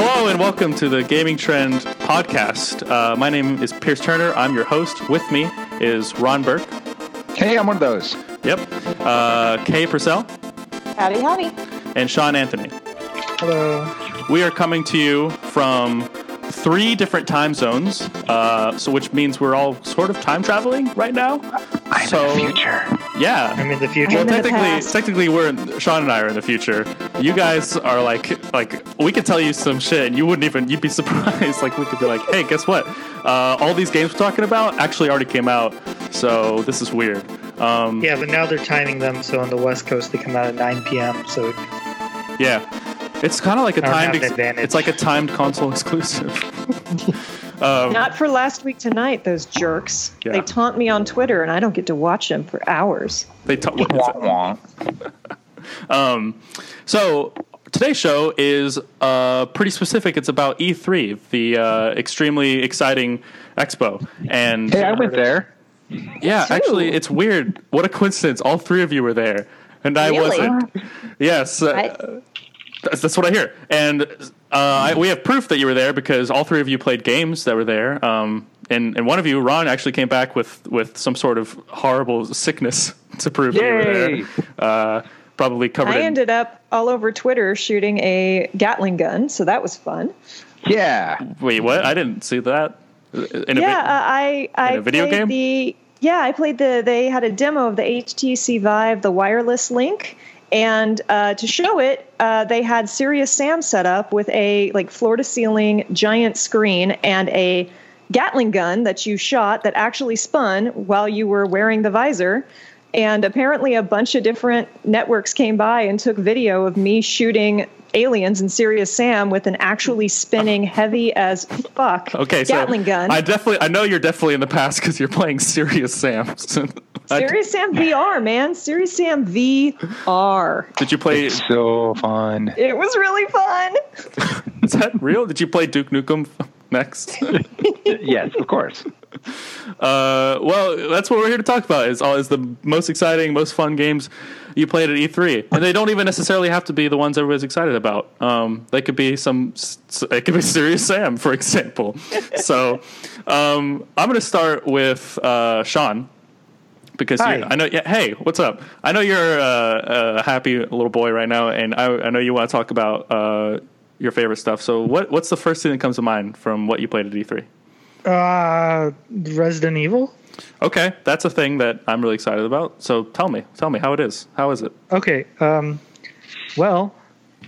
Hello and welcome to the Gaming Trend podcast. Uh, my name is Pierce Turner. I'm your host. With me is Ron Burke. Hey, I'm one of those. Yep. Uh, Kay Purcell Howdy, howdy. and Sean Anthony. Hello. We are coming to you from three different time zones, uh, so which means we're all sort of time traveling right now. I'm So- in the future. Yeah. I'm in the future. Well, technically, technically, we're in, Sean and I are in the future. You guys are like, like we could tell you some shit, and you wouldn't even. You'd be surprised. Like we could be like, hey, guess what? Uh, all these games we're talking about actually already came out, so this is weird. Um, yeah, but now they're timing them so on the West Coast they come out at 9 p.m. So yeah, it's kind of like a timed. have an advantage. it's like a timed console exclusive. um, Not for last week tonight, those jerks. Yeah. They taunt me on Twitter, and I don't get to watch them for hours. they ta- what is Wah, it? wah. So today's show is uh, pretty specific. It's about E3, the uh, extremely exciting expo, and Hey, I went there. Yeah, Two. actually, it's weird. What a coincidence! All three of you were there, and I Really? wasn't. Yes, uh, that's, that's what I hear. And uh, I, we have proof that you were there because all three of you played games that were there. Um, and and one of you, Ron, actually came back with with some sort of horrible sickness to prove that you were there. Uh, probably covered. I in, ended up all over Twitter shooting a Gatling gun, so that was fun. Yeah. Wait, what? I didn't see that. In a yeah, vi- uh, I I a video played game? the yeah I played the they had a demo of the HTC Vive the wireless link, and uh, to show it, uh, they had Serious Sam set up with a like floor to ceiling giant screen and a Gatling gun that you shot that actually spun while you were wearing the visor. And apparently, a bunch of different networks came by and took video of me shooting aliens in Serious Sam with an actually spinning, heavy as fuck okay, so Gatling gun. I definitely, I know you're definitely in the past because you're playing Serious Sam. I- Serious Sam VR, man. Serious Sam VR. did you play? It's so fun. It was really fun. Is that real? Did you play Duke Nukem next? yes, of course. Uh, well, that's what we're here to talk about. Is all is the most exciting, most fun games you played at E3, and they don't even necessarily have to be the ones everybody's excited about. Um, they could be some. It could be Serious Sam, for example. so, um, I'm going to start with uh, Sean because you're, I know. Yeah, hey, what's up? I know you're uh, a happy little boy right now, and I, I know you want to talk about uh, your favorite stuff. So, what what's the first thing that comes to mind from what you played at E E3? uh, Resident Evil. Okay, that's a thing that I'm really excited about. So tell me, tell me how it is. How is it? Okay. Um, well,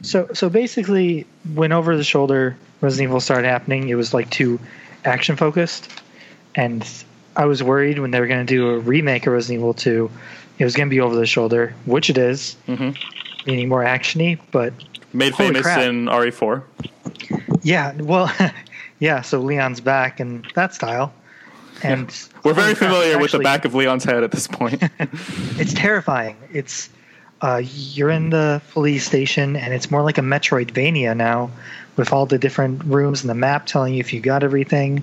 so so basically, when over the shoulder Resident Evil started happening, it was like too action focused, and I was worried when they were going to do a remake of Resident Evil 2, it was going to be over the shoulder, which it is, Mhm. meaning more actiony. But Made Holy famous crap. in RE4. yeah, well, yeah. So Leon's back in that style, and We're very crap, familiar with the back of Leon's head at this point. it's terrifying. It's uh, you're in the police station, and it's more like a Metroidvania now, with all the different rooms and the map telling you if you got everything.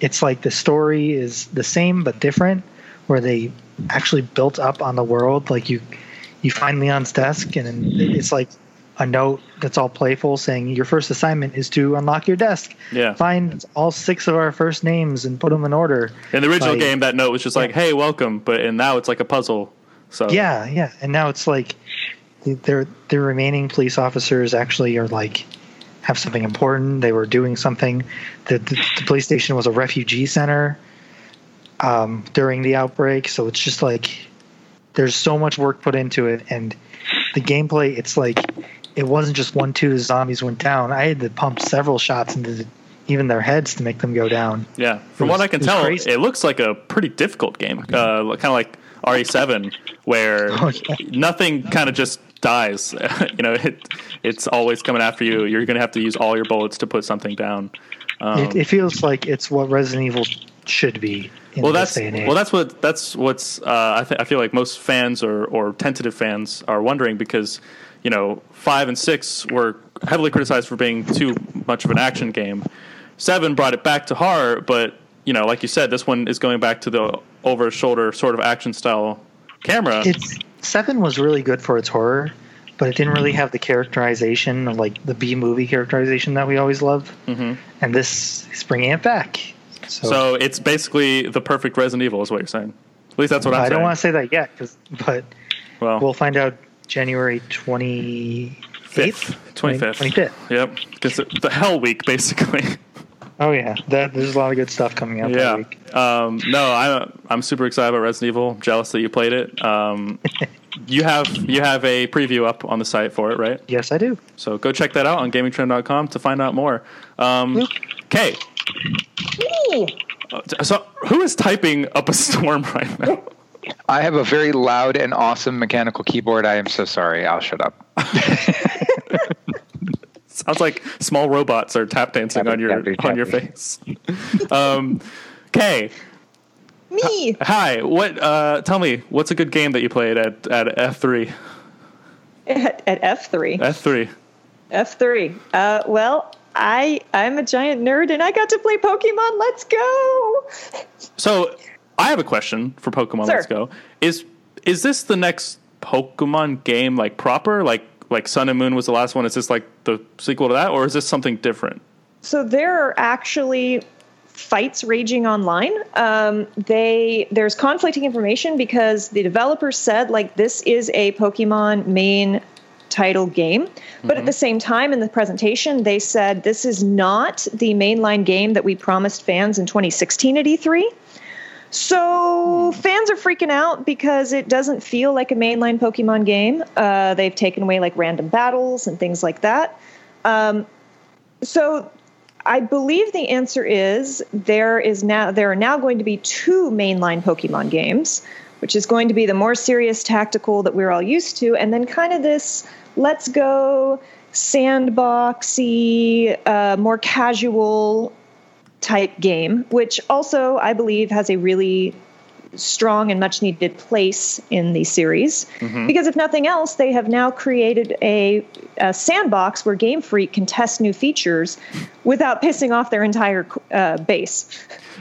It's like the story is the same but different, where they actually built up on the world. Like you, you find Leon's desk, and it's like a note that's all playful saying your first assignment is to unlock your desk. Yeah. Find all six of our first names and put them in order. in the original Like- game, that note was just like, "Hey, welcome," but and now it's like a puzzle. So Yeah, yeah. And now it's like their their remaining police officers actually are like have something important. They were doing something. The the, the police station was a refugee center um, during the outbreak, so it's just like there's so much work put into it, and the gameplay. It's like it wasn't just one two the zombies went down. I had to pump several shots into the, even their heads to make them go down. yeah. From It what I can it tell, crazy. it looks like a pretty difficult game. Uh, kind of like RE7, where Oh, yeah. nothing kind of just dies. you know, it it's always coming after you. You're going to have to use all your bullets to put something down. Um, it, it feels like it's what Resident Evil should be. In well that's day and age. well that's what that's what's uh, I, th- I feel like most fans or or tentative fans are wondering because you know five and six were heavily criticized for being too much of an action game seven brought it back to horror but you know like you said this one is going back to the over shoulder sort of action style camera it's seven was really good for its horror, but it didn't really have the characterization of like the B movie characterization that we always loved. Mhm. And this is bringing it back. So, So it's basically the perfect Resident Evil, is what you're saying. At least that's what I'm I saying. don't want to say that yet, cause, but well, we'll find out January twenty eighth, twenty fifth. twenty fifth. Yep, because the Hell Week, basically. Oh yeah, that, there's a lot of good stuff coming out yeah. week. Um, no, I'm I'm super excited about Resident Evil. Jealous that you played it. Um, you have you have a preview up on the site for it, right? Yes, I do. So go check that out on gamingtrend.com to find out more. Um, okay. So who is typing up a storm right now? I have a very loud and awesome mechanical keyboard. I am so sorry. I'll shut up. Sounds like small robots are tap dancing Tapping, on your tapping, on your face. um, Kay, Me. hi. What? Uh, tell me, what's a good game that you played at at F three? At, at F3. F three. F3. Uh, well, I I'm a giant nerd and I got to play Pokemon. Let's go. So I have a question for Pokemon Sir. Let's Go. Is is this the next Pokemon game like proper? Like like Sun and Moon was the last one. Is this like the sequel to that, or is this something different? So there are actually fights raging online. Um, they there's conflicting information because the developers said like this is a Pokemon main title game, but at the same time in the presentation they said this is not the mainline game that we promised fans in 2016 at E3. So fans are freaking out because it doesn't feel like a mainline Pokemon game. Uh, they've taken away like random battles and things like that. Um, so I believe the answer is there is now there are now going to be two mainline Pokemon games, which is going to be the more serious tactical that we're all used to, and then kind of this let's go sandboxy, uh, more casual type game, which also I believe has a really strong and much needed place in the series. Because if nothing else, they have now created a, a sandbox where Game Freak can test new features without pissing off their entire uh, base.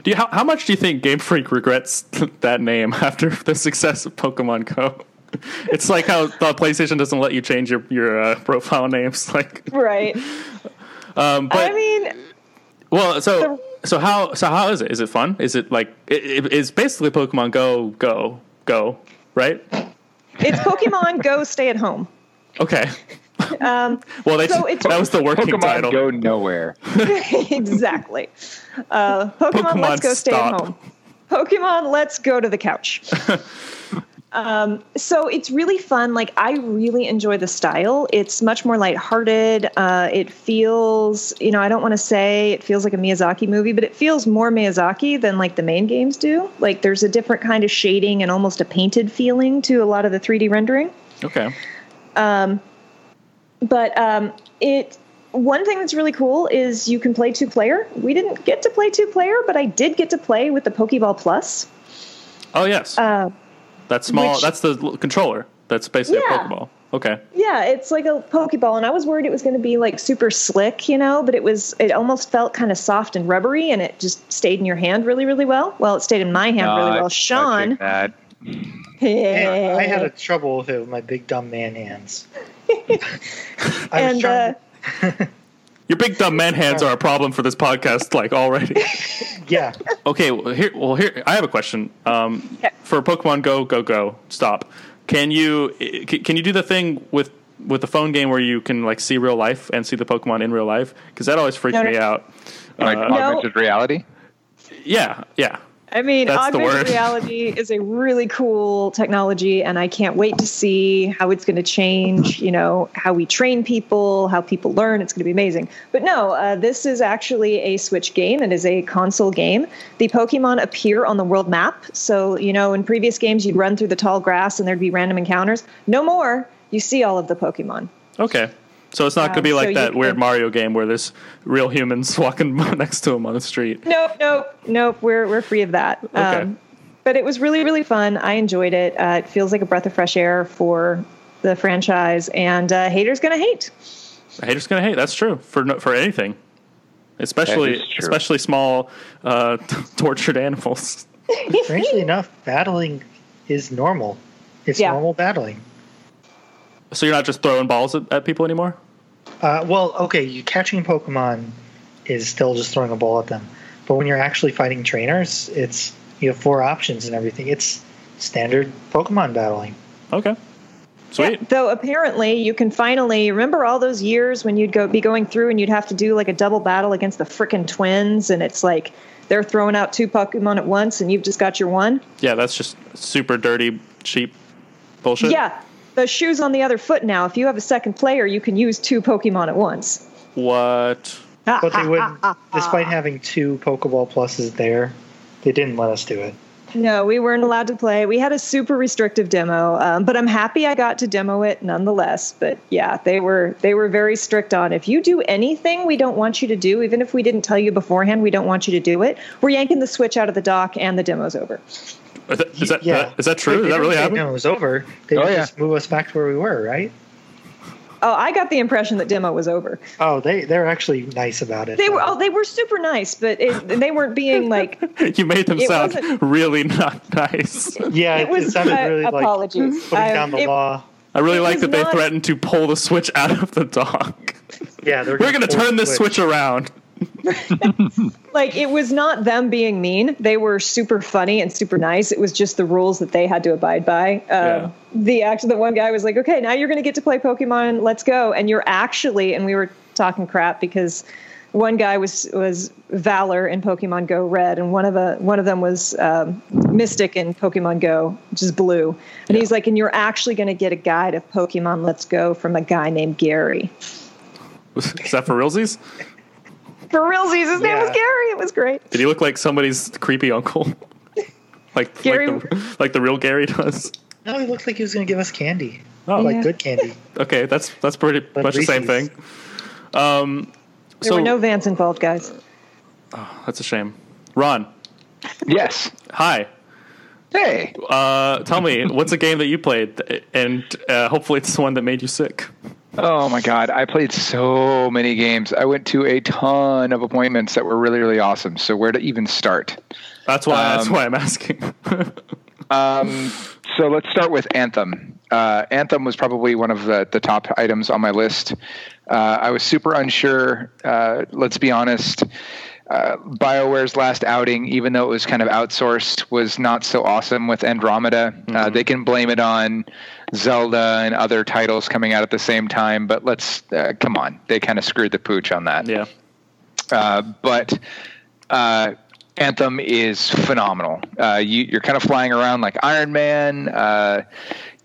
Do you how, how much do you think Game Freak regrets that name after the success of Pokemon Go? It's like how the PlayStation doesn't let you change your your uh, profile names. Like, Right. um, but I mean, well, so so how so how is it? Is it fun? Is it like it, it, it's basically Pokemon Go Go Go, right? it's Pokemon Go Stay at Home. Okay. Um, Well, they, So it's- that was the working Pokemon title. go nowhere. exactly. Uh, Pokemon, Pokemon Let's Go Stay at Home. Pokemon Let's Go to the Couch. Um, so it's really fun. Like I really enjoy the style. It's much more lighthearted. Uh, it feels, you know, I don't want to say it feels like a Miyazaki movie, but it feels more Miyazaki than like the main games do. Like there's a different kind of shading and almost a painted feeling to a lot of the 3D rendering Okay. Um, but um, it one thing that's really cool is you can play two player. We didn't get to play two player, but I did get to play with the Pokeball Plus. Oh yes, Uh, that's small. which- that's the controller. That's basically Yeah. a Pokeball. Okay. yeah, it's like a Pokeball, and I was worried it was going to be like super slick, you know, but it was. It almost felt kind of soft and rubbery, and it just stayed in your hand really, really well. Well, it stayed in my hand really well. I Sean, take that. I had a trouble with it with my big dumb man hands. I was and uh, trying- Your big dumb man hands are a problem for this podcast, like already. yeah, okay, well here, well here, I have a question. Um, Okay. For Pokemon Go, Go, Go, stop. Can you can you do the thing with with the phone game where you can like see real life and see the Pokemon in real life? Because that always freaks No, no. me out. Like Uh, No. augmented reality. Yeah, yeah. I mean, That's augmented reality is a really cool technology, and I can't wait to see how it's going to change. You know, how we train people, how people learn. It's going to be amazing. But no, uh, this is actually a Switch game. It is a console game. The Pokemon appear on the world map. So you know, in previous games, you'd run through the tall grass and there'd be random encounters. No more. You see all of the Pokemon. Okay. So it's not going to Um, be like you that weird can- Mario game where there's real humans walking next to him on the street. Nope, nope, nope. We're we're free of that. Um, Okay. but it was really really fun. I enjoyed it. Uh, it feels like a breath of fresh air for the franchise, and uh, haters gonna hate. A hater's going to hate. That's true for for anything, especially That is true. especially small uh, tortured animals. strangely enough, battling is normal. It's Yeah. normal battling. So you're not just throwing balls at, at people anymore. Uh, well, okay, you catching Pokemon is still just throwing a ball at them, but when you're actually fighting trainers, it's you have four options and everything. It's standard Pokemon battling. Okay. Sweet. Yeah, though apparently you can finally remember all those years when you'd go be going through and you'd have to do like a double battle against the frickin' twins, and it's like they're throwing out two Pokemon at once, and you've just got your one. Yeah, that's just super dirty, cheap bullshit. Yeah, the shoes on the other foot now. If you have a second player, you can use two Pokemon at once. What? But they ah, ah, wouldn't, ah, despite having two Pokeball pluses there, they didn't let us do it. No, we weren't allowed to play. We had a super restrictive demo, um, but I'm happy I got to demo it nonetheless. But yeah, they were they were very strict on if you do anything we don't want you to do, even if we didn't tell you beforehand we don't want you to do it, we're yanking the switch out of the dock and the demo's over. Is that, is that, yeah, is that true? They Is that really say happening? No, it was over. They Oh, would yeah. just move us back to where we were, right? Oh, I got the impression that demo was over. Oh, they they're actually nice about it. They were oh, they were super nice, but it, they weren't being like you made them sound really not nice. yeah, it it, was. it sounded uh, really like apologies. putting I- down the it- law. I really like was that they threatened to pull the switch out of the dock. Yeah, they're We're going to turn the this switch around. like it was not them being mean. They were super funny and super nice. It was just the rules that they had to abide by. Um, Yeah. the actually the one guy was like okay now you're going to get to play pokemon. Let's go. And you're actually and we were talking crap because one guy was was valor in pokemon go red and one of the one of them was um, mystic in pokemon go which is blue. And he's like and you're actually going to get a guide of pokemon let's go from a guy named gary. Is that for realsies? For realsies his name was gary it was great Did he look like somebody's creepy uncle? like, Gary- like, the, like the real Gary does? No, he looked like he was going to give us candy, Oh, like good candy. okay. That's that's pretty Like much the same thing. Um, there so were no vans involved guys that's a shame. Ron, Yes. hi. Hey. Uh, tell me, what's a game that you played, and uh, hopefully it's the one that made you sick. Oh my God. I played so many games. I went to a ton of appointments that were really, really awesome. So where to even start? That's why. that's Um, why I'm asking. Um, so let's start with Anthem. Uh, Anthem was probably one of the, the top items on my list. Uh, I was super unsure. Uh, let's be honest. Uh, BioWare's last outing, even though it was kind of outsourced, was not so awesome with Andromeda. Uh, they can blame it on Zelda and other titles coming out at the same time, but let's uh, come on. They kind of screwed the pooch on that. yeah. Uh, but uh, Anthem is phenomenal. Uh, you, you're kind of flying around like Iron Man. Uh,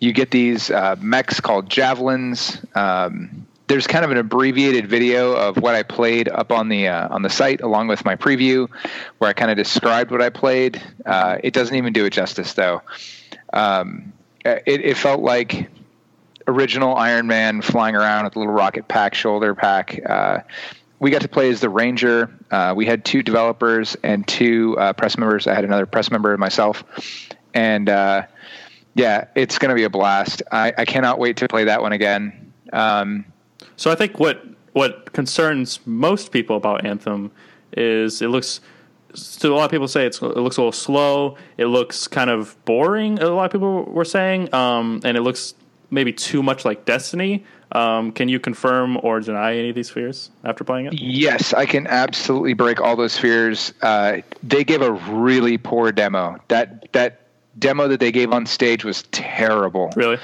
you get these uh, mechs called javelins. Um, there's kind of an abbreviated video of what I played up on the uh, on the site, along with my preview, where I kind of described what I played. Uh, it doesn't even do it justice, though. Um, it, it felt like original Iron Man flying around with a little rocket pack, shoulder pack. Uh, we got to play as the Ranger. Uh, we had two developers and two uh, press members. I had another press member myself, and uh, yeah, it's going to be a blast. I, I cannot wait to play that one again. Um, So I think what what concerns most people about Anthem is it looks. So a lot of people say it's, it looks a little slow. It looks kind of boring. A lot of people were saying, um, and it looks maybe too much like Destiny. Um, can you confirm or deny any of these fears after playing it? Yes, I can absolutely break all those fears. Uh, they gave a really poor demo. That that demo that they gave on stage was terrible. Really?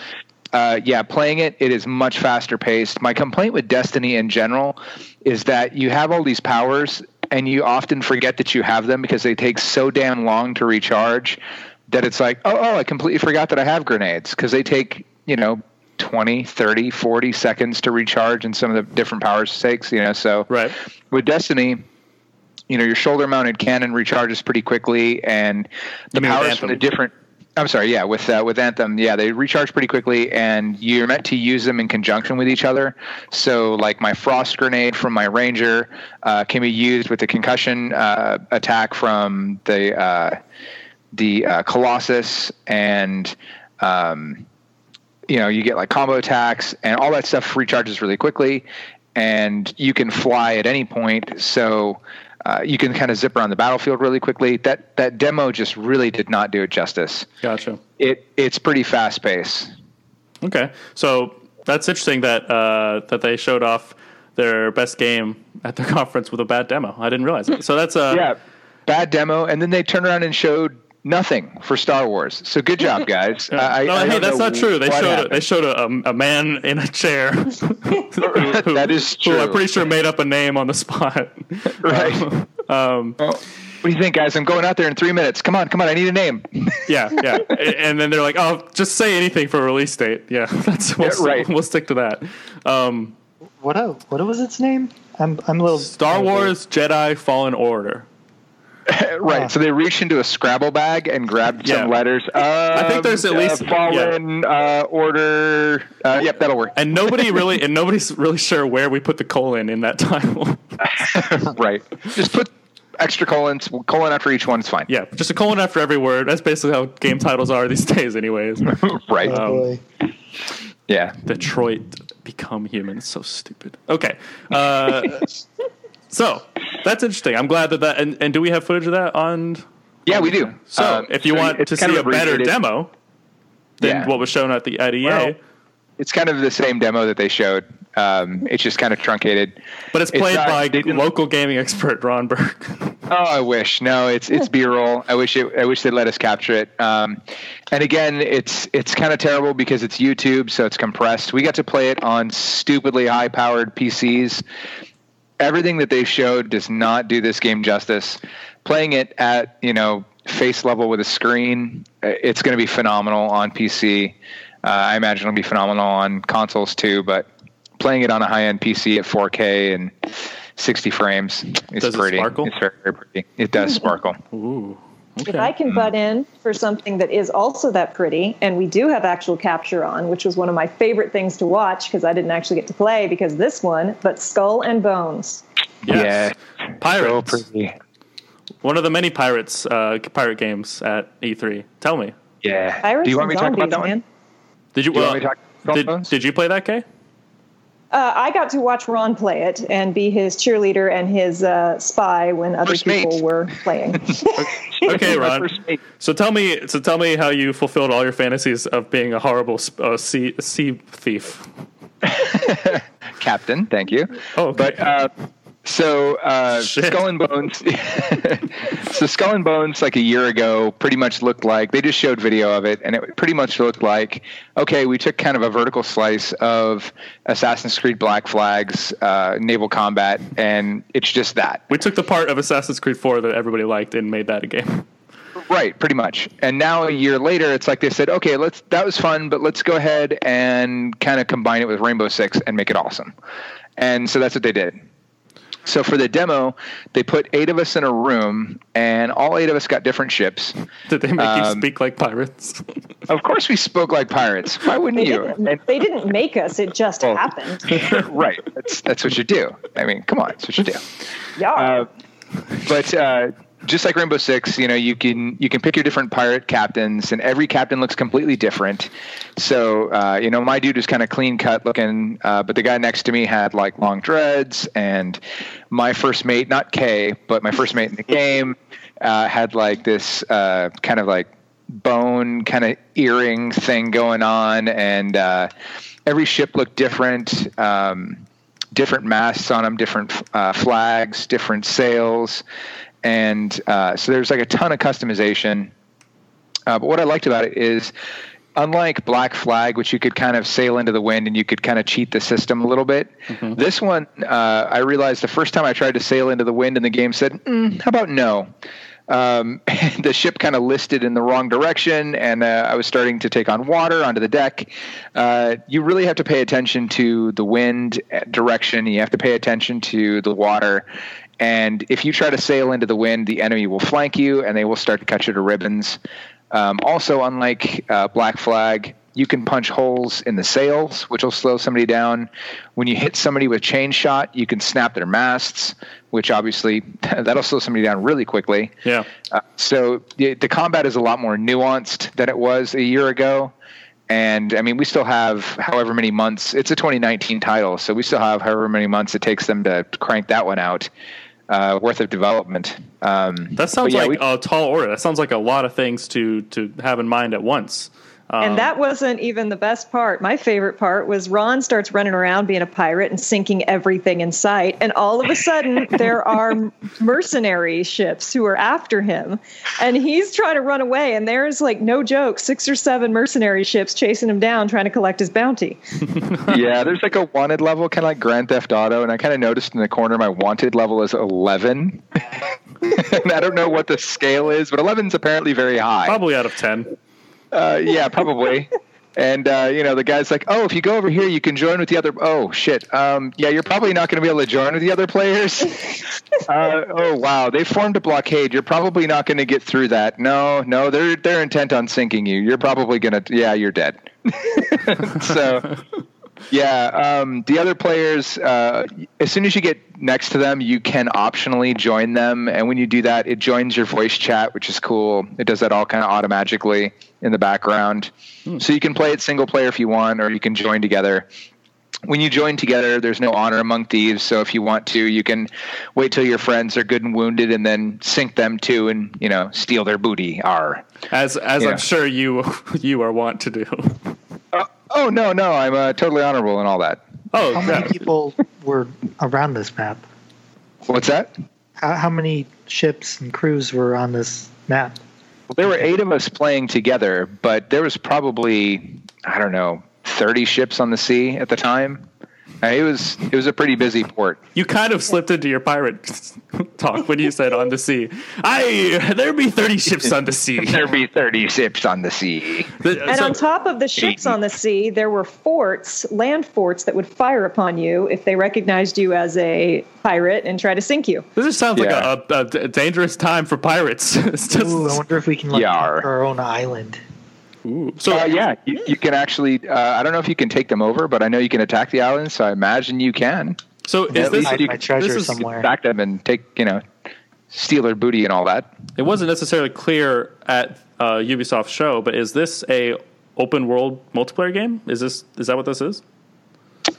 Uh, yeah, playing it, it is much faster paced. My complaint with Destiny in general is that you have all these powers and you often forget that you have them because they take so damn long to recharge that it's like, oh, oh I completely forgot that I have grenades because they take, you know, 20, 30, 40 seconds to recharge in some of the different powers stakes, you know. So Right. with Destiny, you know, your shoulder mounted cannon recharges pretty quickly and the powers from the different I'm sorry, yeah, with uh, with Anthem, yeah, they recharge pretty quickly, and you're meant to use them in conjunction with each other. So, like my frost grenade from my ranger uh, can be used with the concussion uh, attack from the uh, the uh, colossus, and um, you know you get like combo attacks, and all that stuff recharges really quickly, and you can fly at any point. So. Uh, you can kind of zip around the battlefield really quickly. That that demo just really did not do it justice Gotcha. it it's pretty fast paced. Okay. So that's interesting that uh, that they showed off their best game at their conference with a bad demo. I didn't realize it. So that's a yeah, bad demo, and then they turned around and showed nothing for Star Wars. So good job, guys. I, no, I hey, that's not true. They what showed a, they showed a, um, a man in a chair. who- That is Who I'm pretty sure made up a name on the spot. right. Um, Well, what do you think, guys? I'm going out there in three minutes. Come on, come on. I need a name. yeah, yeah. And then they're like, "Oh, just say anything for release date." Yeah, that's we'll, Yeah, right. We'll stick to that. Um, What uh, what was its name? I'm I'm a little Star Wars Jedi Fallen Order. right. Ah. So they reached into a Scrabble bag and grabbed Yeah. some letters. Um, think there's at uh, least- fallen uh, order. Uh, yep, that'll work. And nobody really, and nobody's really sure where we put the colon in that title. right. Just put extra colons, colon after each one. It's fine. yeah, just a colon after every word. That's basically how game titles are these days, anyways. right. Boy. yeah. Detroit become human. It's so stupid. Okay. So that's interesting. I'm glad that that. And, and do we have footage of that on? Yeah, we do. So Um, if you so want to see a better demo than Yeah. what was shown at the EA, Well, it's kind of the same demo that they showed. Um, it's just kind of truncated. but it's it's played not- by local gaming expert Ron Burke. Oh, I wish. No, it's it's B-roll. I wish it. I wish they'd let us capture it. Um, and again, it's it's kind of terrible because it's YouTube, so it's compressed. We got to play it on stupidly high-powered PCs. Everything that they showed does not do this game justice. Playing it at you know face level with a screen, uh, it's going to be phenomenal on PC. Uh, I imagine it'll be phenomenal on consoles too. But playing it on a high-end PC at 4K and 60 frames is Does it pretty. sparkle? It's very, very pretty. It does sparkle. Ooh. If I can butt in for something that is also that pretty, and we do have actual capture on, which was one of my favorite things to watch because I didn't actually get to play because this one, but Skull and Bones. Yes. Yeah, so pretty. One of the many pirates uh, pirate games at E3. Tell me. Yeah. Pirates Do you want me to talk about zombies, that one? man. Did you, Do you well, want me to talk about did, did you play that, Kay? Uh, I got to watch Ron play it and be his cheerleader and his uh, spy when other First mate. people were playing. Okay, Ron. So tell me, so tell me how you fulfilled all your fantasies of being a horrible uh, sea sea thief. Captain, thank you. Oh, okay. But uh, so uh, Skull and Bones. so Skull and Bones, like a year ago, pretty much looked like they just showed video of it, and it pretty much looked like okay, we took kind of a vertical slice of Assassin's Creed Black Flags uh, naval combat, and it's just that. we took the part of Assassin's Creed 4 that everybody liked and made that a game. Right, pretty much. And now a year later, it's like they said, okay, let's that was fun, but let's go ahead and kind of combine it with Rainbow Six and make it awesome. And so that's what they did. So for the demo, they put eight of us in a room, and all eight of us got different ships. Did they make you Um, speak like pirates? Of course, we spoke like pirates. Why wouldn't They you? didn't, they didn't make us; it just Oh. happened. Right. That's that's what you do. I mean, come on, that's what you do. Yeah. Uh, but uh, just like Rainbow Six, you know, you can you can pick your different pirate captains, and every captain looks completely different. So, uh, you know, my dude was kind of clean cut looking, uh, but the guy next to me had like long dreads, and my first mate, not Kay, but my first mate in the game, uh, had like this uh, kind of like bone kind of earring thing going on, and uh, every ship looked different. Um, different masts on them, different uh, flags, different sails, and uh, so there's like a ton of customization. Uh, but what I liked about it is, unlike Black Flag, which you could kind of sail into the wind and you could kind of cheat the system a little bit, this one uh, I realized the first time I tried to sail into the wind and the game said, mm, "How about no?" um, the ship kind of listed in the wrong direction, and uh, I was starting to take on water onto the deck. Uh, you really have to pay attention to the wind direction. You have to pay attention to the water. And if you try to sail into the wind, the enemy will flank you, and they will start to cut you to ribbons. Um, also, unlike uh, Black Flag, you can punch holes in the sails, which will slow somebody down. When you hit somebody with chain shot, you can snap their masts, which obviously that'll slow somebody down really quickly. yeah. Uh, so the, the combat is a lot more nuanced than it was a year ago. And I mean, we still have however many months. It's a 2019 title, so we still have however many months it takes them to crank that one out uh, worth of development. Um, That sounds yeah, like we- a tall order. That sounds like a lot of things to to have in mind at once. And um, that wasn't even the best part. My favorite part was Ron starts running around being a pirate and sinking everything in sight. And all of a sudden, there are mercenary ships who are after him. And he's trying to run away. And there's like, no joke, six or seven mercenary ships chasing him down, trying to collect his bounty. yeah, there's like a wanted level, kind of like Grand Theft Auto. And I kind of noticed in the corner my wanted level is 11. and I don't know what the scale is, but 11 is apparently very high. Probably out of 10. Uh, yeah, probably. And uh, you know, the guy's like, "Oh, if you go over here, you can join with the other." Oh shit! Um, yeah, you're probably not going to be able to join with the other players. uh, oh wow, they formed a blockade. You're probably not going to get through that. No, no, they're they're intent on sinking you. You're probably going to. Yeah, you're dead. so. Yeah, um, the other players, uh, as soon as you get next to them, you can optionally join them, and when you do that, it joins your voice chat, which is cool. It does that all kind of automatically in the background, hmm. so you can play it single player if you want, or you can join together. When you join together, there's no honor among thieves. So if you want to, you can wait till your friends are good and wounded, and then sink them too, and you know steal their booty. Are as as I'm sure you you are want to do. Oh no, no, I'm uh, totally honorable and all that. Oh, how yeah. many people were around this map? What's that? How, how many ships and crews were on this map? Well, there were eight of us playing together, but there was probably I don't know thirty ships on the sea at the time. Uh, it was it was a pretty busy port. You kind of slipped into your pirate talk when you said on the sea. I there be thirty ships on the sea. there be thirty ships on the sea. and so, on top of the ships on the sea, there were forts, land forts that would fire upon you if they recognized you as a pirate and try to sink you. This just sounds yeah. like a, a, a, dangerous time for pirates. it's just, Ooh, I wonder if we can like our own island. Ooh. So uh, yeah, you, you, can actually. Uh, I don't know if you can take them over, but I know you can attack the island. So I imagine you can. So is this my, my treasure this is, somewhere? Back them and take you know, steal their booty and all that. It wasn't necessarily clear at uh, Ubisoft show, but is this a open world multiplayer game? Is this is that what this is?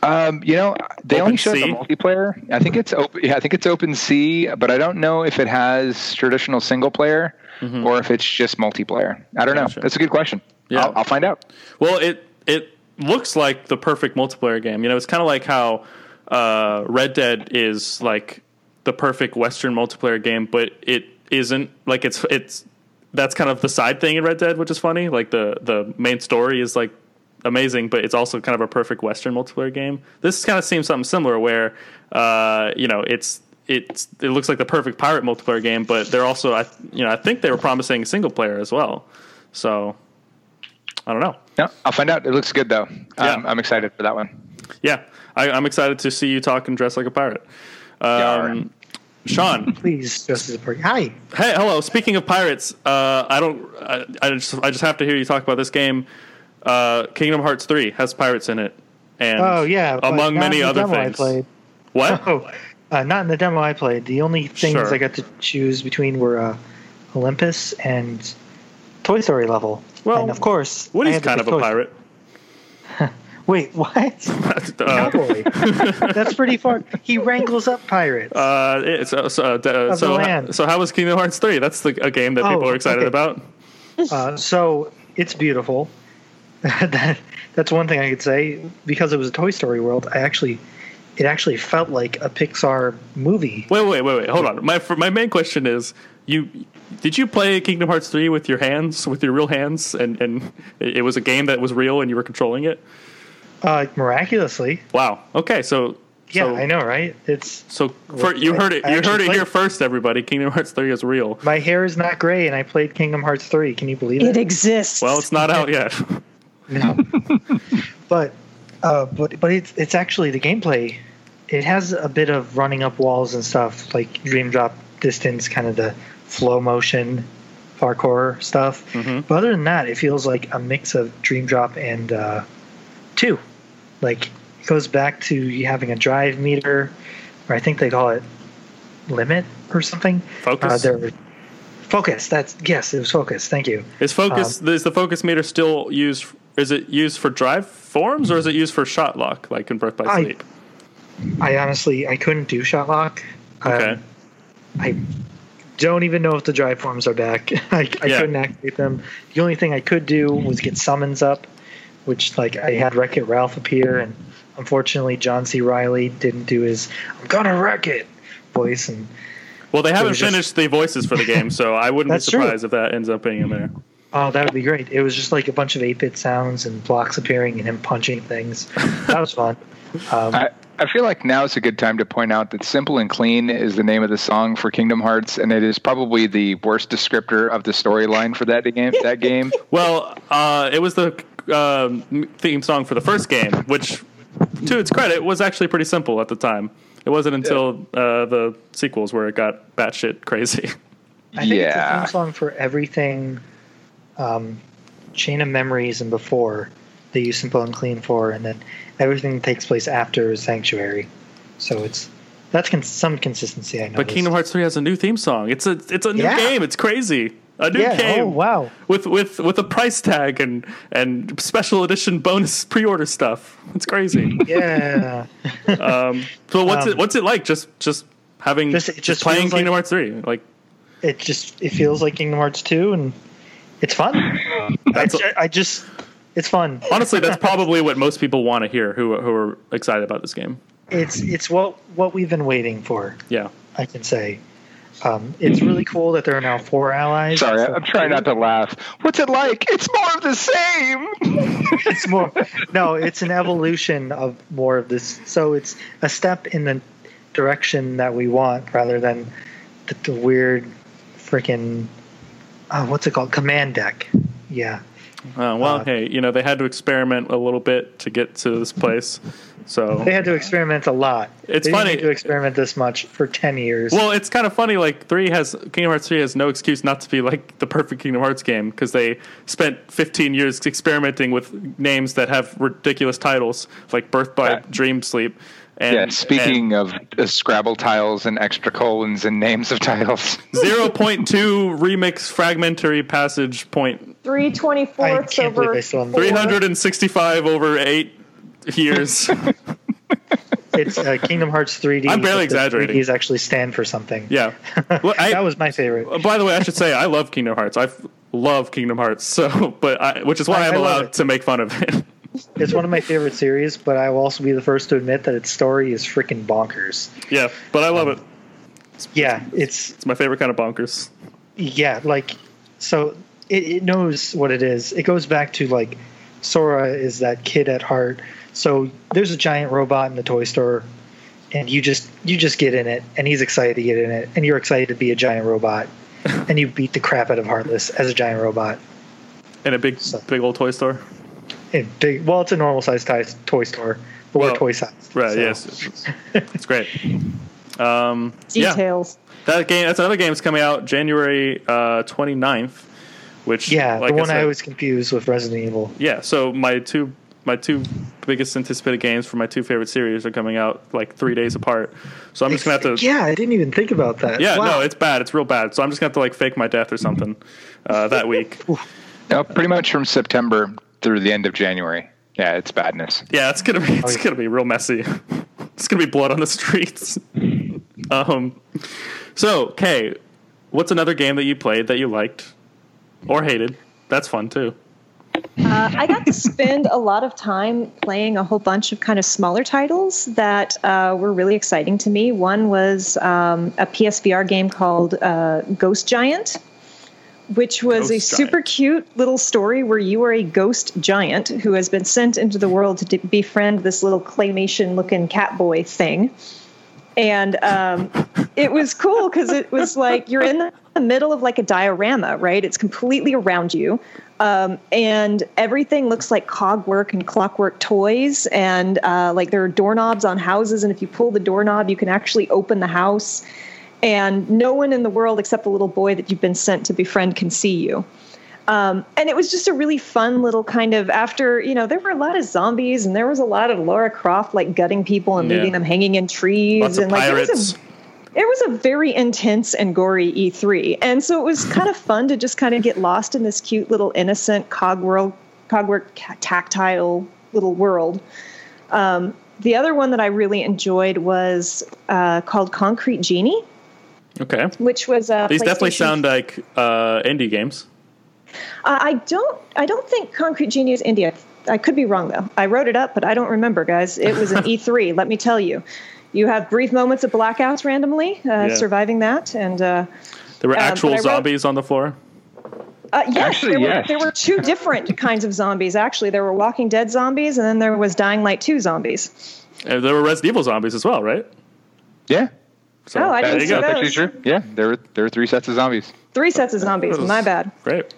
Um, you know, they open only showed the multiplayer. I think it's open. Yeah, I think it's open sea, but I don't know if it has traditional single player mm-hmm. or if it's just multiplayer. I don't gotcha. know. That's a good question. Yeah, I'll, I'll find out. Well, it it looks like the perfect multiplayer game. You know, it's kind of like how uh, Red Dead is like the perfect Western multiplayer game, but it isn't. Like it's it's that's kind of the side thing in Red Dead, which is funny. Like the the main story is like amazing, but it's also kind of a perfect Western multiplayer game. This kind of seems something similar, where uh, you know it's it's it looks like the perfect pirate multiplayer game, but they're also I you know I think they were promising single player as well. So I don't know. Yeah, I'll find out. It looks good though. Yeah. Um, I'm excited for that one. Yeah, I, am excited to see you talk and dress like a pirate. Um, Sean, please dress as a pirate. Hi. Hey, hello. Speaking of pirates, uh, I don't. I, I, just I just have to hear you talk about this game. Uh, Kingdom Hearts three has pirates in it, and oh yeah, among many other things. I played. What? Oh, uh, not in the demo I played. The only things sure. I got to choose between were uh, Olympus and Toy Story level. Well, and of course, Woody's kind of a pirate. Wait, what? uh, Cowboy. That's pretty far. He wrangles up pirates. Uh, so so, uh, so, so, how was Kingdom Hearts three? That's the, a game that oh, people are excited okay. about. Uh, so it's beautiful. that that's one thing I could say because it was a Toy Story world. I actually, it actually felt like a Pixar movie. Wait, wait, wait, wait. Hold on. My my main question is you did you play Kingdom Hearts 3 with your hands, with your real hands, and, and it was a game that was real and you were controlling it? Uh, miraculously. Wow. Okay, so yeah, so, I know, right? It's so for, you heard it. You heard it here first, everybody. Kingdom Hearts 3 is real. My hair is not gray, and I played Kingdom Hearts 3. Can you believe it? It exists. Well, it's not out yet. no, but uh, but but it's it's actually the gameplay. It has a bit of running up walls and stuff, like Dream Drop distance, kind of the flow motion parkour stuff. Mm-hmm. But other than that, it feels like a mix of Dream Drop and uh, two. Like it goes back to having a drive meter, or I think they call it limit or something. Focus. Uh, focus. That's yes, it was focus. Thank you. Is focus um, is the focus meter still used? Is it used for drive forms or is it used for shot lock, like in Birth by Sleep? I, I honestly I couldn't do shot lock. Okay. Um, I don't even know if the drive forms are back. I, I Yeah. couldn't activate them. The only thing I could do was get summons up, which like I had Wreck It Ralph appear, and unfortunately John C. Reilly didn't do his "I'm gonna wreck it" voice, and Well, they haven't was just- finished the voices for the game, so I wouldn't be That's true. surprised if that ends up being in there. oh, that would be great. It was just like a bunch of 8-bit sounds and blocks appearing and him punching things. That was fun. Um, I, I feel like now is a good time to point out that "Simple and Clean" is the name of the song for Kingdom Hearts, and it is probably the worst descriptor of the storyline for that game. That game. Well, uh, it was the um, theme song for the first game, which, to its credit, was actually pretty simple at the time. It wasn't until uh, the sequels where it got batshit crazy. I think it's a theme song for everything um, Chain of Memories and before they use Simple and Clean for, and then everything takes place after Sanctuary. So it's that's con- some consistency. I know. But Kingdom Hearts 3 has a new theme song. It's a it's a new Yeah. game. It's crazy. A new Yeah. game. Oh wow. With with with a price tag and and special edition bonus pre-order stuff. It's crazy. Yeah. um, so what's Um, it what's it like just just having Just- just, just playing feels like- Kingdom Hearts 3? Like it just it feels like Kingdom Hearts 2, and it's fun. I, I just it's fun. honestly that's probably what most people want to hear who who are excited about this game. It's it's what what we've been waiting for. Yeah. I can say. Um, it's really cool that there are now four allies. Sorry, instead I'm trying not to laugh. What's it like? It's more of the same. it's more no it's an evolution of more of this so it's a step in the direction that we want rather than the, the weird freaking uh, what's it called command deck yeah Uh, well, Uh, hey, you know they had to experiment a little bit to get to this place. So they had to experiment a lot It's they funny. didn't need to experiment this much for 10 years Well, it's kind of funny. Like three has Kingdom Hearts three has no excuse not to be like the perfect Kingdom Hearts game because they spent 15 years experimenting with names that have ridiculous titles, like Birth by Yeah. Dream Sleep. And, yeah. Speaking of uh, Scrabble tiles and extra colons and names of titles. zero point two remix fragmentary passage point Three twenty I fourths over I still am- four. three hundred and sixty five over eight years. it's uh, kingdom hearts 3d I'm barely exaggerating. 3ds actually stand for something yeah. Well, I- that was my favorite Uh, By the way, I should say I love Kingdom Hearts. I love Kingdom Hearts. So, but I, which is why I- I'm I allowed to make fun of it. it's one of my favorite series but i will also be the first to admit that its story is freaking bonkers yeah, but I love it. yeah it's It's my favorite kind of bonkers. Yeah, like so it, it knows what it is. It goes back to like Sora is that kid at heart. So there's a giant robot in the toy store and you just you just get in it and he's excited to get in it and you're excited to be a giant robot and you beat the crap out of Heartless as a giant robot. In a big, So- big old toy store. And big well it's a normal sized toy, toy store, but Well, we're toy sized. Right. so- Yes. It's great. Um, yeah, Details. that game. That's another game that's coming out January uh, 29th. Which Yeah, like the one I, said- was confused with Resident Evil. Yeah. So my two my two biggest anticipated games for my two favorite series are coming out like three days apart. So I'm just gonna have to. Yeah, I didn't even think about that. Yeah, Wow. no, it's bad. It's real bad. So I'm just gonna have to like fake my death or something uh, that week. No, pretty much from September through the end of January. Yeah, it's badness. Yeah, it's gonna be Oh, it's gonna be real messy. it's gonna be blood on the streets. um, so Kay, what's another game that you played that you liked or hated? That's fun too. Uh, I got to spend a lot of time playing a whole bunch of kind of smaller titles that uh, were really exciting to me. One was um, a PSVR game called uh, Ghost Giant, which was a Ghost super cute little story where you are a ghost giant who has been sent into the world to d- befriend this little claymation looking cat boy thing. And um, it was cool because it was like you're in the middle of like a diorama, right? It's completely around you. Um, and everything looks like cogwork and clockwork toys. And uh, like there are doorknobs on houses. And if you pull the doorknob, you can actually open the house. And no one in the world except the little boy that you've been sent to befriend can see you. Um, and it was just a really fun little kind of after you know there were a lot of zombies and there was a lot of Lara Croft like gutting people and Yeah. leaving them hanging in trees Lots and like it was a it was a very intense and gory E3. And so it was kind of fun to just kind of get lost in this cute little innocent cogwork, cogwork tactile little world. Um, the other one that I really enjoyed was uh, called Concrete Genie. Okay. which was uh, These definitely sound like uh, indie games. Uh, I don't. I don't think Concrete Genie is indie. I could be wrong though. I wrote it up, but I don't remember, guys. It was an E3. Let me tell you. You have brief moments of blackouts randomly, uh, Yeah. surviving that, and uh, There were Uh, but actual wrote- zombies on the floor. uh, yes, Actually, there, yes. Were, there were two different kinds of zombies. Actually, there were Walking Dead zombies, and then there was Dying Light 2 zombies. And there were Resident Evil zombies as well, right? Yeah, So Oh, I there didn't see go. that. that's actually true. Yeah, there were there were three sets of zombies. Three sets of zombies. My bad. Great.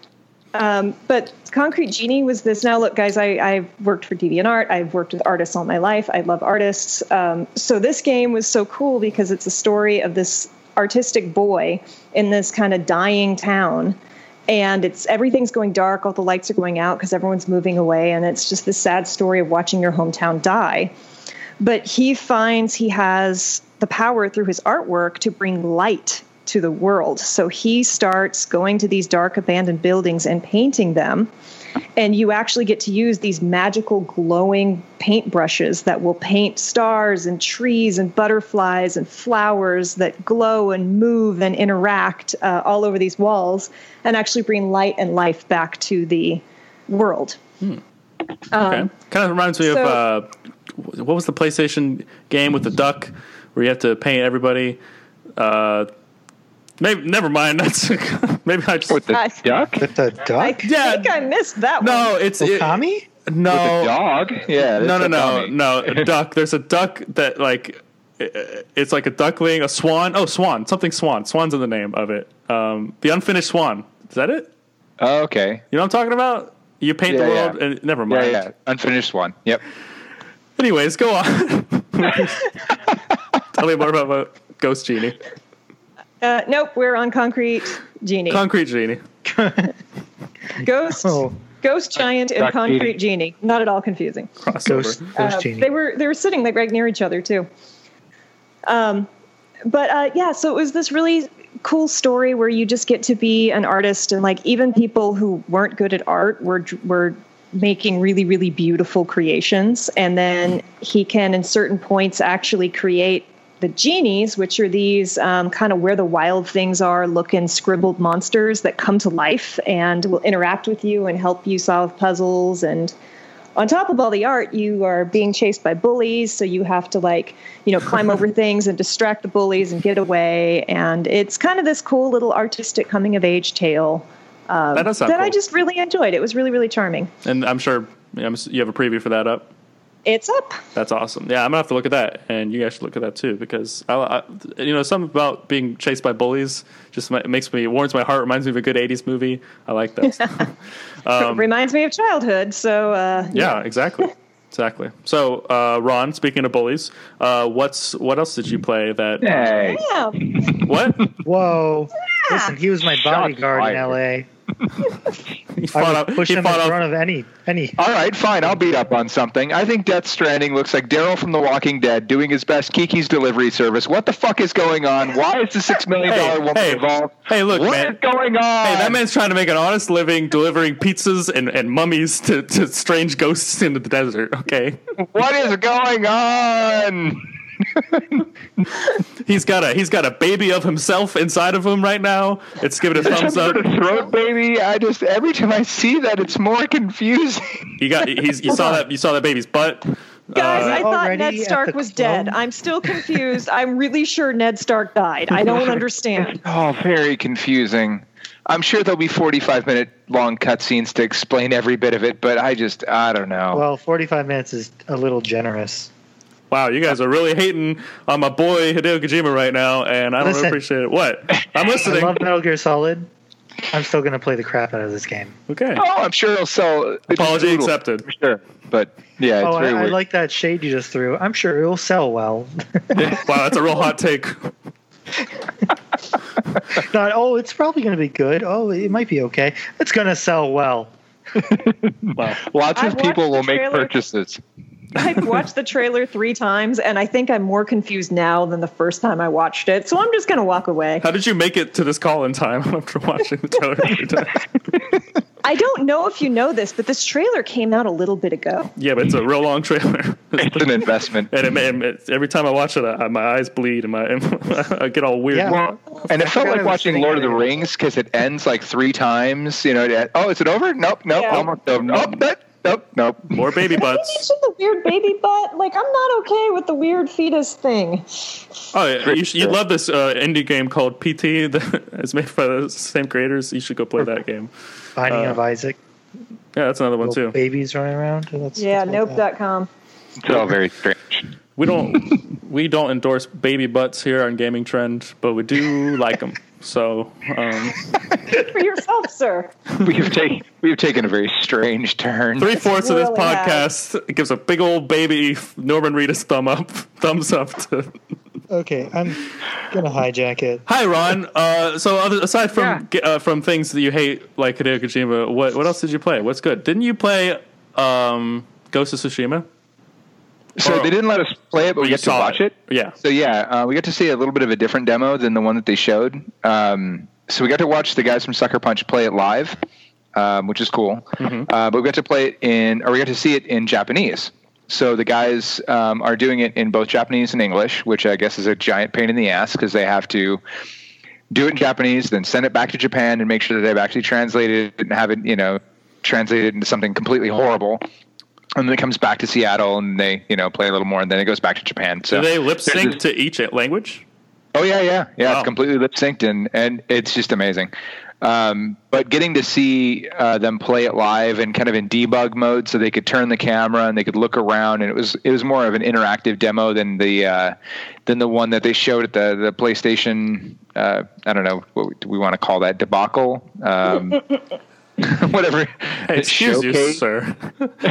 Um, but Concrete Genie was this. Now, look, guys, I, I've worked for DeviantArt. I've worked with artists all my life. I love artists. Um, so this game was so cool because it's a story of this artistic boy in this kind of dying town. And it's everything's going dark. All the lights are going out because everyone's moving away. And it's just this sad story of watching your hometown die. But he finds he has the power through his artwork to bring light to the world. So he starts going to these dark abandoned buildings and painting them. And you actually get to use these magical glowing paint brushes that will paint stars and trees and butterflies and flowers that glow and move and interact uh, all over these walls and actually bring light and life back to the world. Okay. kind of reminds me Um, so- of uh, what was the PlayStation game with the duck where you have to paint everybody. Uh, maybe never mind. That's maybe I just With the I- duck, With the I duck? Yeah. think I missed that no. one. No, it's it, Okami? no. with the dog. Yeah, no, no, a no, no. A duck. There's a duck that like it's like a duckling, a swan. Oh, swan. Something swan. Swan's in the name of it. Um, the unfinished swan. Is that it? Oh, okay. You know what I'm talking about? You paint the world, yeah. and never mind. yeah. yeah. Unfinished one. Yep. Anyways, go on. Tell me more about, about Ghost Genie. Uh, nope, we're on Concrete Genie. Concrete Genie. Ghost, Oh. Ghost Giant, and Duck Concrete Genie. Genie. Not at all confusing. Crossover. Ghost, Ghost Uh, Genie. They were they were sitting like right near each other too. Um, but uh, yeah, so it was this really cool story where you just get to be an artist, and like even people who weren't good at art were were making really really beautiful creations, and then he can in certain points actually create the genies, which are these um, kind of where the wild things are looking scribbled monsters that come to life and will interact with you and help you solve puzzles and on top of all the art, you are being chased by bullies, so you have to like, you know, climb over things and distract the bullies and get away. And it's kind of this cool little artistic coming of age tale um, That that I just really enjoyed. It was really, really charming. And I'm sure you have a preview for that up. It's up. That's awesome. Yeah, I'm gonna have to look at that, and you guys should look at that too because I, I you know, something about being chased by bullies just makes me warms my heart. Reminds me of a good '80s movie. I like that. stuff. Reminds me of childhood. So uh, Um, yeah, exactly, exactly. So, uh, Ron, speaking of bullies, uh, what's what else did you play? That Hey. yeah. what? Whoa. Listen, he was my bodyguard in. LA. He I fought would off. push He him in front off. of any any. All right, fine. I'll beat up on something. I think Death Stranding looks like Daryl from The Walking Dead doing his best Kiki's delivery service. What the fuck is going on? Why is the six million dollar Hey, woman hey, involved? hey, look, What man. is going on? Hey, that man's trying to make an honest living delivering pizzas and, and mummies to, to strange ghosts into the desert. Okay, What is going on? he's got a he's got a baby of himself inside of him right now. It's giving a thumbs up. sort of throat baby. I just every time I see that, it's more confusing. You got he's you saw that you saw that baby's butt. Guys, Uh, I thought Ned Stark was clone? dead. I'm still confused. I'm really sure Ned Stark died. I don't understand. Oh, very confusing. I'm sure there'll be 45 minute long cutscenes to explain every bit of it, but I just I don't know. Well, 45 minutes is a little generous. Wow, you guys are really hating on my boy Hideo Kojima right now, and I don't Listen. appreciate it. What? I'm listening. I listening. love Metal Gear Solid. I'm still going to play the crap out of this game. Okay. oh, I'm sure it'll sell. it's Apology brutal, accepted. For sure, but yeah, it's oh, very I, I like that shade you just threw. I'm sure it will sell well. Wow, that's a real hot take. Not, oh, it's probably going to be good. Oh, it might be okay. It's going to sell well. Wow. Lots I've of people will make trailer. purchases. I've watched the trailer three times, and I think I'm more confused now than the first time I watched it. So I'm just going to walk away. How did you make it to this call in time after watching the trailer? three times? I don't know if you know this, but this trailer came out a little bit ago. Yeah, but it's a real long trailer. it's an investment. and it, it, it, every time I watch it, I, my eyes bleed and my I get all weird. Yeah. Well, and it felt like watching Lord of the. Rings because it ends like three times. You know, it- oh, is it over? Nope, nope, Yeah. almost over. Nope, nope, nope, nope. More baby Maybe butts. it's just a weird baby butt. Like I'm not okay with the weird fetus thing. Oh, yeah, you should, you'd love this uh, indie game called PT that is made by the same creators. You should go play that game. Binding Uh, of Isaac. Yeah, that's another one too. babies running around. That's, Yeah, that's like that. nope.com. It's all very strange. We don't we don't endorse baby butts here on Gaming Trend, but we do like them. So um, For yourself, sir. We've taken we've taken a very strange turn. three fourths of this really have. podcast gives a big old baby Norman Reedus thumb up, thumbs up to Okay, I'm gonna hijack it. Hi, Ron. Uh, so, other, aside from uh, from things that you hate, like Hideo Kojima, what what else did you play? What's good? Didn't you play um, Ghost of Tsushima? So they didn't let us play it, but we get to watch it. it. Yeah. So yeah, uh, we got to see a little bit of a different demo than the one that they showed. Um, so we got to watch the guys from Sucker Punch play it live, um, which is cool. Mm-hmm. Uh, but we got to play it in, or we got to see it in Japanese. So the guys um, are doing it in both Japanese and English, which I guess is a giant pain in the ass because they have to do it in Japanese, then send it back to Japan and make sure that they've actually translated it and have it, you know, translated into something completely horrible. And then it comes back to Seattle and they, you know, play a little more and then it goes back to Japan. So Do they lip there's sync to each language? Oh yeah, yeah, yeah. Wow. It's completely lip synced and and it's just amazing. Um, but getting to see uh, them play it live and kind of in debug mode, so they could turn the camera and they could look around, and it was it was more of an interactive demo than the uh, than the one that they showed at the the PlayStation. Uh, I don't know what do we want to call that debacle. Um, whatever. Hey, excuse you, sir.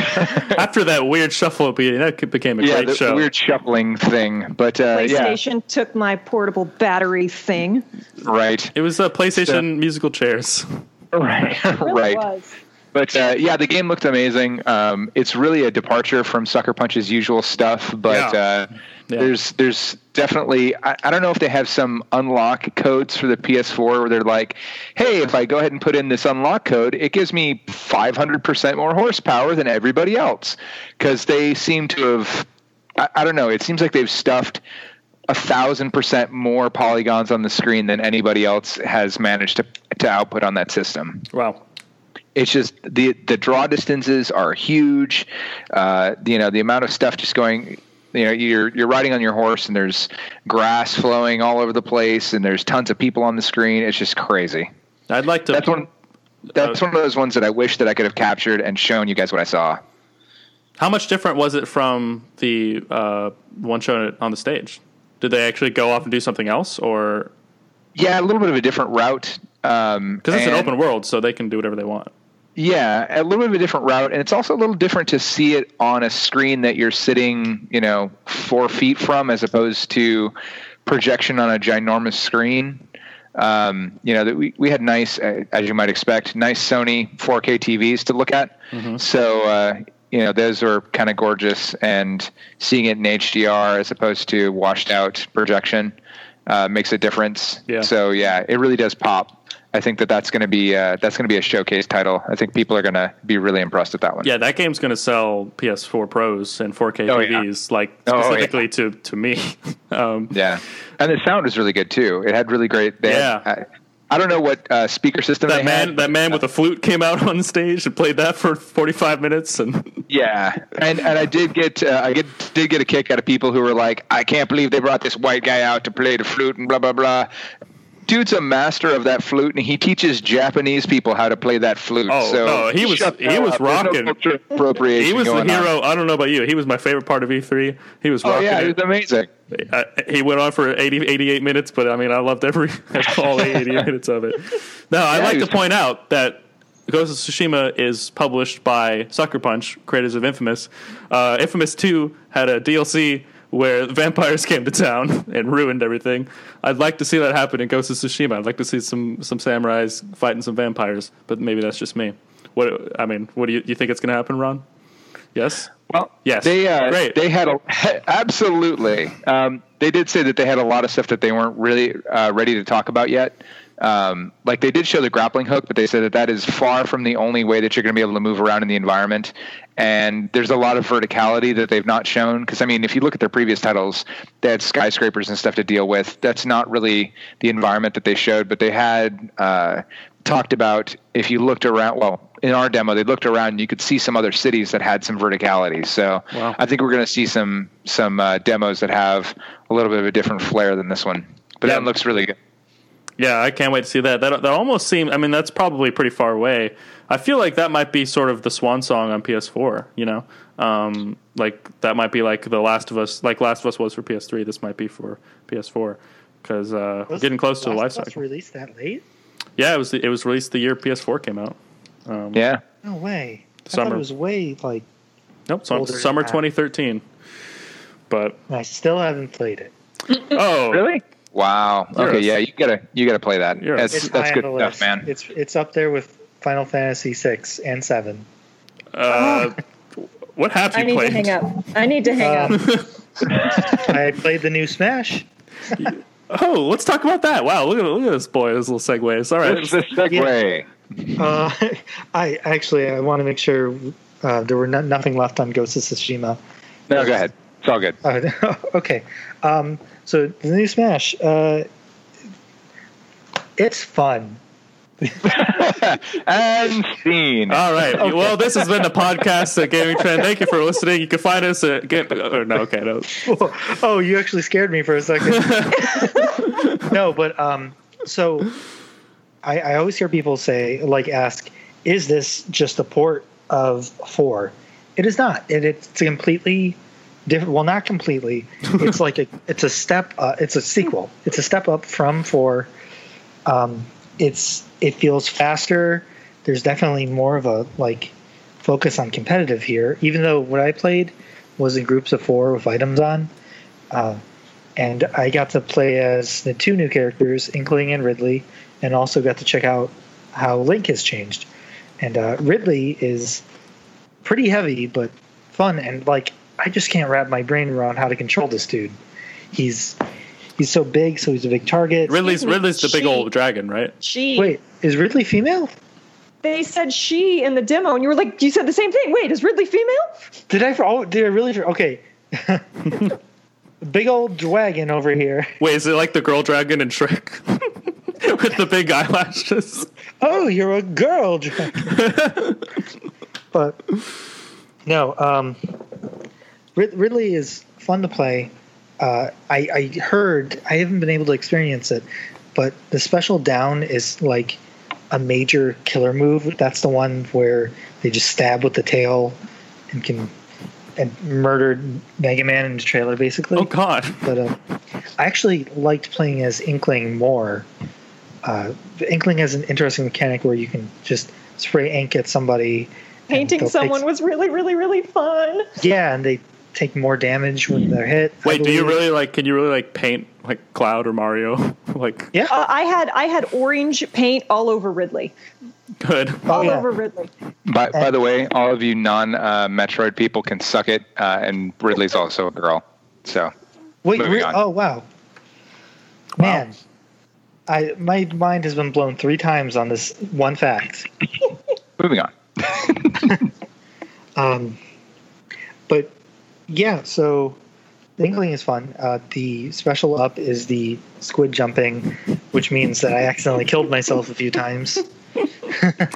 After that weird shuffle beating, that became a Yeah, great the, show. weird shuffling thing, but uh, yeah, PlayStation took my portable battery thing. right, it was uh, PlayStation musical chairs. right, It really right. was. But uh, yeah, the game looked amazing. Um, it's really a departure from Sucker Punch's usual stuff, but Yeah. Yeah. there's there's definitely I, I don't know if they have some unlock codes for the PS4 where they're like, hey, if I go ahead and put in this unlock code, it gives me 500% more horsepower than everybody else because they seem to have I, I don't know. It seems like they've stuffed a thousand percent more polygons on the screen than anybody else has managed to to output on that system Wow. it's just the the draw distances are huge. Uh, you know, the amount of stuff just going. You know, you're you're riding on your horse, and there's grass flowing all over the place, and there's tons of people on the screen. It's just crazy. I'd like to. That's one. That's Uh, one of those ones that I wish that I could have captured and shown you guys what I saw. How much different was it from the uh, one shown on the stage? Did they actually go off and do something else, or Yeah, a little bit of a different route. Um, because it's an open world, so they can do whatever they want? Yeah, a little bit of a different route, and it's also a little different to see it on a screen that you're sitting, you know, four feet from, as opposed to projection on a ginormous screen. Um, you know, that we, we had nice, uh, as you might expect, nice Sony 4K TVs to look at. So, uh, you know, those are kind of gorgeous, and seeing it in HDR as opposed to washed out projection uh, makes a difference. Yeah. So, yeah, it really does pop. I think that that's going to be uh, that's going to be a showcase title. I think people are going to be really impressed with that one. Yeah, that game's going to sell PS4 Pros and 4K Oh, yeah. TVs, like Oh, yeah. specifically to to me. um, Yeah, and the sound was really good too. It had really great. They Yeah. had, I, I don't know what uh, speaker system that they man, had. that man with a flute came out on stage and played that for 45 minutes, and Yeah, and and I did get uh, I get did get a kick out of people who were like, I can't believe they brought this white guy out to play the flute and blah blah blah. Dude's a master of that flute, and he teaches Japanese people how to play that flute. Oh, so no, he was- he was up. There's no rocking. appropriation he was the going on. hero. I don't know about you. He was my favorite part of E3. He was Oh rocking yeah, he was amazing. Uh, he went on for 80, 88 minutes, but I mean, I loved every all 80 minutes of it. Now, I'd like to point out that Ghost of Tsushima is published by Sucker Punch, creators of Infamous. Uh, Infamous 2 had a DLC where vampires came to town and ruined everything. I'd like to see that happen in Ghost of Tsushima. I'd like to see some some samurais fighting some vampires, but maybe that's just me. What I mean, what do you, you think it's going to happen, Ron? Yes. Well, Yes. they uh, Great. they had a absolutely. Um, they did say that they had a lot of stuff that they weren't really uh, ready to talk about yet. Um, like they did show the grappling hook, but they said that that is far from the only way that you're going to be able to move around in the environment. And there's a lot of verticality that they've not shown. Because I mean, if you look at their previous titles, they had skyscrapers and stuff to deal with. That's not really the environment that they showed, but they had uh, talked about if you looked around. Well, in our demo, they looked around and you could see some other cities that had some verticality. So Wow. I think we're going to see some some uh, demos that have a little bit of a different flair than this one. But Yeah. that looks really good. Yeah, I can't wait to see that. That that almost seems. I mean, that's probably pretty far away. I feel like that might be sort of the swan song on PS4. You know, um, like that might be like the Last of Us, like Last of Us was for PS3. This might be for PS4 because uh, we're getting close to the life Last of Us cycle. Released that late? Yeah, it was it was released the year PS4 came out. Um, Yeah. No way. I Summer. thought it was way like. Nope, so Older than summer that. 2013. But I still haven't played it. oh, Really? Wow. You're okay. a- Yeah, you gotta you gotta play that. You're That's It's that's good stuff, man. It's it's up there with Final Fantasy six and seven. Uh, what have you I need played? to hang up. I need to hang Um, up. I played the new Smash. Oh, let's talk about that. Wow, look at look at this boy. His little segues. All right. What's the segue? Uh, I actually I want to make sure uh, there were no, nothing left on Ghost of Tsushima. No, go ahead. It's all good. Uh, okay, um, so the new Smash, uh, it's fun. and scene. All right. Well, this has been the podcast at Gaming Trend. Thank you for listening. You can find us at Game. Or no, okay, no. oh, you actually scared me for a second. no, but um, so I, I always hear people say, like, ask, is this just a port of four? It is not. It, it's completely different. Well, not completely. It's like a, it's a step. Uh, it's a sequel. It's a step up from four. Um, it's it feels faster. There's definitely more of a like focus on competitive here. Even though what I played was in groups of four with items on. Uh, and I got to play as the two new characters, Inkling and Ridley, and also got to check out how Link has changed. And uh, Ridley is pretty heavy, but fun. And like, I just can't wrap my brain around how to control this dude. He's he's so big, so he's a big target. Ridley's Ridley's the big she- old dragon, right? She. Wait, is Ridley female? They said she in the demo, and you were like, you said the same thing. Wait, is Ridley female? Did I? Oh, did I really? Okay. big old dragon over here. Wait, is it like the girl dragon in Shrek with the big eyelashes? oh, you're a girl. dragon. but no, um, Rid- Ridley is fun to play. Uh, I, I heard I haven't been able to experience it, but the special down is like a major killer move. That's the one where they just stab with the tail and can and murdered Mega Man in the trailer basically. Oh God! but uh, I actually liked playing as Inkling more. Uh, the Inkling has an interesting mechanic where you can just spray ink at somebody. Painting they'll take- someone was really, really, really fun. yeah, and they take more damage when they're hit. I Wait, do you really like? Can you really like paint like Cloud or Mario? like Yeah. Uh, I had I had orange paint all over Ridley. good. All yeah. over Ridley. By, by the way, all of you non uh, Metroid people can suck it, uh, and Ridley's also a girl. So Wait, re- on. oh wow, man, I my mind has been blown three times on this one fact. moving on. Um, but yeah, so the Inkling is fun. Uh, the special up is the squid jumping, which means that I accidentally killed myself a few times.